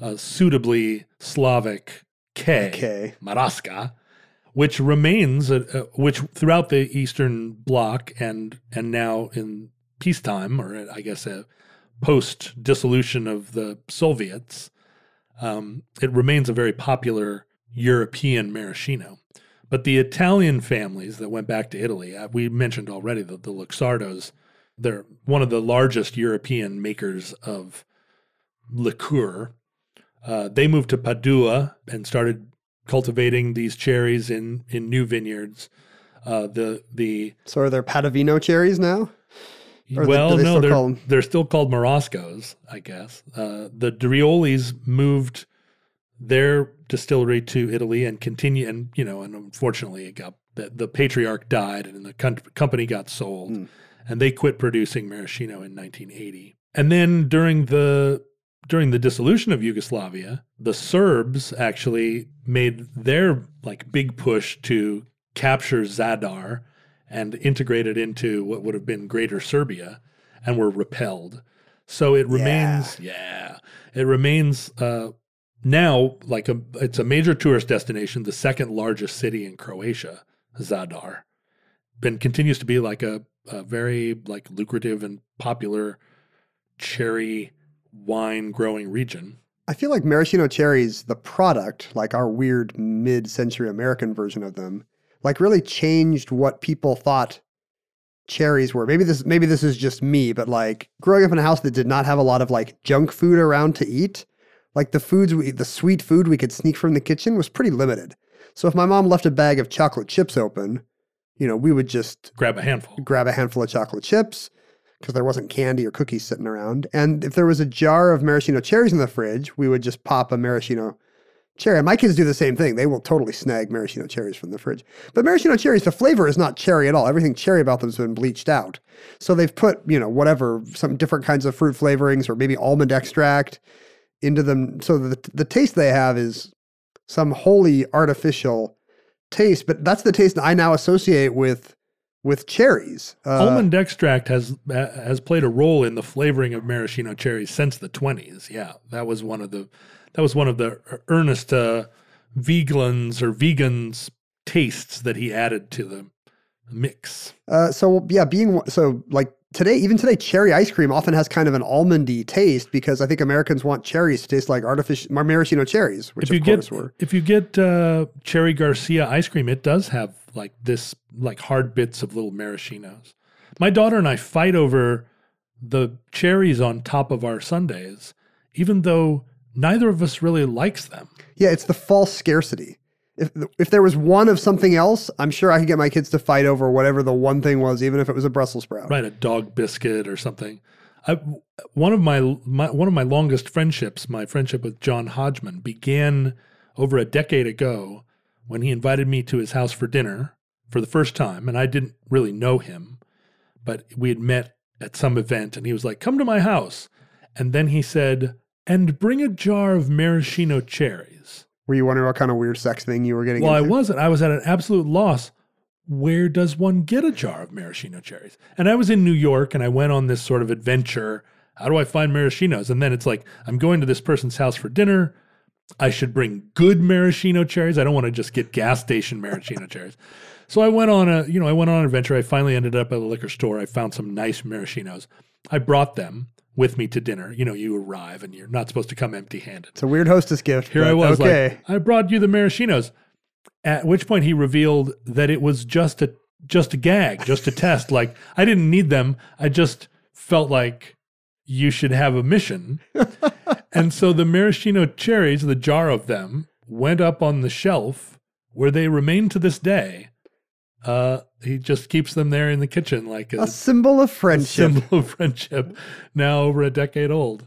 Speaker 4: a suitably Slavic K.
Speaker 1: K.
Speaker 4: Maraska, which remains a, a, which throughout the Eastern Bloc and and now in peacetime, or I guess a post dissolution of the Soviets, um, it remains a very popular European maraschino. But the Italian families that went back to Italy, uh, we mentioned already the, the Luxardos, they're one of the largest European makers of liqueur. Uh, they moved to Padua and started cultivating these cherries in, in new vineyards. Uh, the the
Speaker 1: So are there Padavino cherries now? Or
Speaker 4: well, no, they're they're still called Moroscos, I guess. Uh, the Driolis moved their distillery to Italy and continue, and you know, and unfortunately, it got the, the patriarch died, and the com- company got sold,
Speaker 1: Hmm.
Speaker 4: and they quit producing maraschino in 1980. And then during the during the dissolution of Yugoslavia, the Serbs actually made their like big push to capture Zadar and integrate it into what would have been Greater Serbia, and were repelled. So it remains, yeah, it remains uh, now like a it's a major tourist destination, the second largest city in Croatia, Zadar, and continues to be like a, a very like lucrative and popular cherry wine growing region.
Speaker 1: I feel like maraschino cherries, the product, like our weird mid-century American version of them, like really changed what people thought cherries were. Maybe this maybe this is just me, but like growing up in a house that did not have a lot of like junk food around to eat, like the foods we the sweet food we could sneak from the kitchen was pretty limited. So if my mom left a bag of chocolate chips open, you know, we would just
Speaker 4: Grab a handful.
Speaker 1: grab a handful of chocolate chips because there wasn't candy or cookies sitting around. And if there was a jar of maraschino cherries in the fridge, we would just pop a maraschino cherry. And my kids do the same thing. They will totally snag maraschino cherries from the fridge. But maraschino cherries, the flavor is not cherry at all. Everything cherry about them has been bleached out. So they've put, you know, whatever, some different kinds of fruit flavorings or maybe almond extract into them. So the, the taste they have is some wholly artificial taste. But that's the taste I now associate with with cherries. Uh,
Speaker 4: Almond extract has has played a role in the flavoring of maraschino cherries since the 20s. Yeah, that was one of the that was one of the Ernest uh, Wiegand's or Wiegand's tastes that he added to the mix.
Speaker 1: Uh, so yeah, being so like today, even today, cherry ice cream often has kind of an almondy taste because I think Americans want cherries to taste like artificial maraschino cherries, which
Speaker 4: if you
Speaker 1: of course
Speaker 4: get
Speaker 1: were.
Speaker 4: if you get uh, cherry Garcia ice cream, it does have like this like hard bits of little maraschinos. My daughter and I fight over the cherries on top of our sundaes, even though neither of us really likes them.
Speaker 1: Yeah, it's the false scarcity. If if there was one of something else, I'm sure I could get my kids to fight over whatever the one thing was, even if it was a Brussels sprout.
Speaker 4: Right, a dog biscuit or something. I, one of my, my one of my longest friendships, my friendship with John Hodgman, began over a decade ago when he invited me to his house for dinner for the first time, and I didn't really know him, but we had met at some event, and he was like, "Come to my house," and then he said, "And bring a jar of maraschino cherries."
Speaker 1: Were you wondering what kind of weird sex thing you were getting?
Speaker 4: Well,
Speaker 1: into?
Speaker 4: I wasn't. I was at an absolute loss. Where does one get a jar of maraschino cherries? And I was in New York, and I went on this sort of adventure. How do I find maraschinos? And then it's like I'm going to this person's house for dinner. I should bring good maraschino cherries. I don't want to just get gas station maraschino cherries. [LAUGHS] So I went on a, you know, I went on an adventure. I finally ended up at a liquor store. I found some nice maraschinos. I brought them with me to dinner. You know, you arrive and you're not supposed to come empty-handed.
Speaker 1: It's a weird hostess gift.
Speaker 4: Here I was
Speaker 1: Okay.
Speaker 4: like, I brought you the maraschinos. At which point he revealed that it was just a just a gag, just a [LAUGHS] test. Like I didn't need them. I just felt like you should have a mission. [LAUGHS] and so the maraschino cherries, the jar of them, went up on the shelf where they remain to this day. Uh, he just keeps them there in the kitchen like a,
Speaker 1: a symbol of
Speaker 4: a
Speaker 1: friendship.
Speaker 4: symbol of friendship, now over a decade old.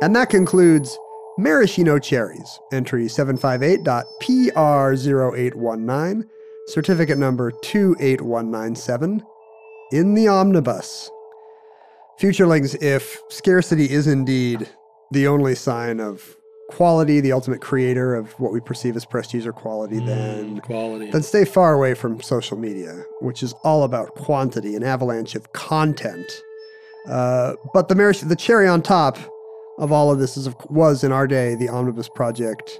Speaker 1: And that concludes Maraschino Cherries, entry 758.PR0819, certificate number 28197, in the omnibus. Futurelings, if scarcity is indeed the only sign of quality, the ultimate creator of what we perceive as prestige or quality, then
Speaker 4: Quality.
Speaker 1: then stay far away from social media, which is all about quantity, an avalanche of content. Uh, but the marasch- the cherry on top of all of this is of, was in our day the Omnibus Project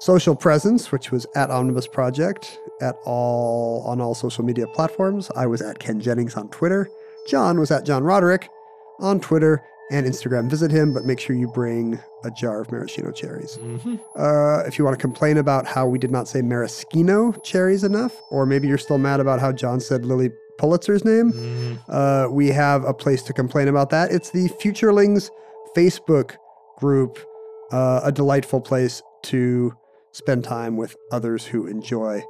Speaker 1: social presence, which was at Omnibus Project at all on all social media platforms. I was at Ken Jennings on Twitter. John was at John Roderick on Twitter and Instagram. Visit him, but make sure you bring a jar of maraschino cherries.
Speaker 4: Mhm.
Speaker 1: Uh, if you want to complain about how we did not say maraschino cherries enough, or maybe you're still mad about how John said Lilly Pulitzer's name,
Speaker 4: Mm.
Speaker 1: uh, we have a place to complain about that. It's the Futurelings Facebook group, uh, a delightful place to spend time with others who enjoy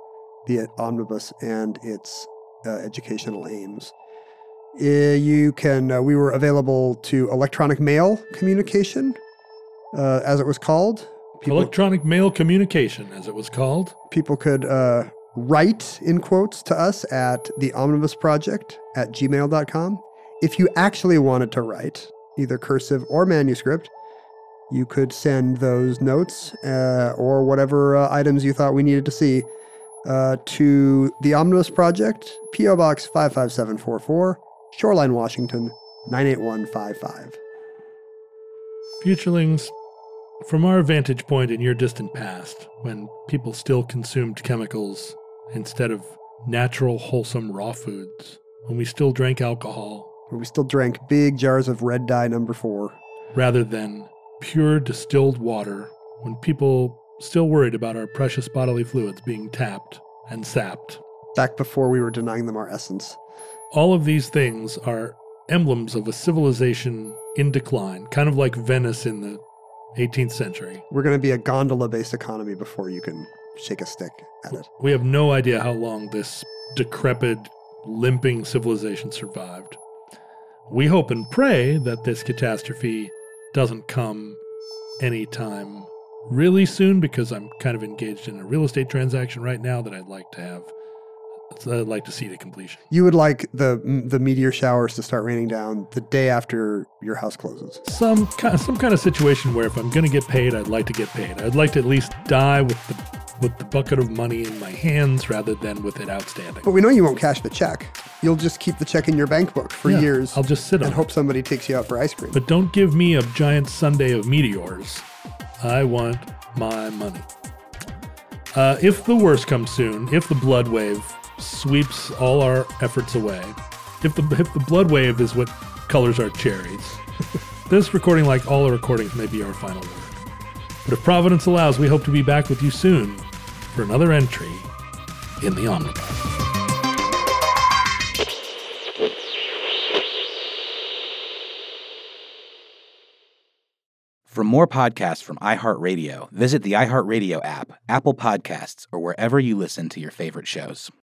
Speaker 1: the omnibus and its uh, educational aims. Uh, you can, uh, we were available to electronic mail communication, uh, as it was called. People,
Speaker 4: Electronic mail communication, as it was called.
Speaker 1: people could uh, write in quotes to us at the omnibus project at gmail.com if you actually wanted to write either cursive or manuscript you could send those notes uh, or whatever uh, items you thought we needed to see uh, to the Omnibus Project, P.O. Box 55744, Shoreline, Washington 98155.
Speaker 4: Futurelings, from our vantage point in your distant past, when people still consumed chemicals instead of natural, wholesome raw foods, when we still drank alcohol
Speaker 1: Where we still drank big jars of red dye number four.
Speaker 4: rather than pure distilled water, when people still worried about our precious bodily fluids being tapped and sapped.
Speaker 1: Back before we were denying them our essence.
Speaker 4: All of these things are emblems of a civilization in decline, kind of like Venice in the 18th century.
Speaker 1: We're going to be a gondola based economy before you can shake a stick at it.
Speaker 4: We have no idea how long this decrepit, limping civilization survived. We hope and pray that this catastrophe doesn't come anytime really soon because I'm kind of engaged in a real estate transaction right now that I'd like to have. I'd like to see the completion.
Speaker 1: You would like the the meteor showers to start raining down the day after your house closes.
Speaker 4: Some kind, some kind of situation where if I'm going to get paid, I'd like to get paid. I'd like to at least die with the with the bucket of money in my hands rather than with it outstanding.
Speaker 1: But we know you won't cash the check. You'll just keep the check in your bank book for
Speaker 4: Yeah,
Speaker 1: years
Speaker 4: I'll just sit on
Speaker 1: and
Speaker 4: it.
Speaker 1: hope somebody takes you out for ice cream.
Speaker 4: But don't give me a giant sundae of meteors. I want my money. Uh, if the worst comes soon, if the blood wave sweeps all our efforts away, if the if the blood wave is what colors our cherries, [LAUGHS] this recording, like all our recordings, may be our final word. But if Providence allows, we hope to be back with you soon for another entry in the Omnibus.
Speaker 7: For more podcasts from iHeartRadio, visit the iHeartRadio app, Apple Podcasts, or wherever you listen to your favorite shows.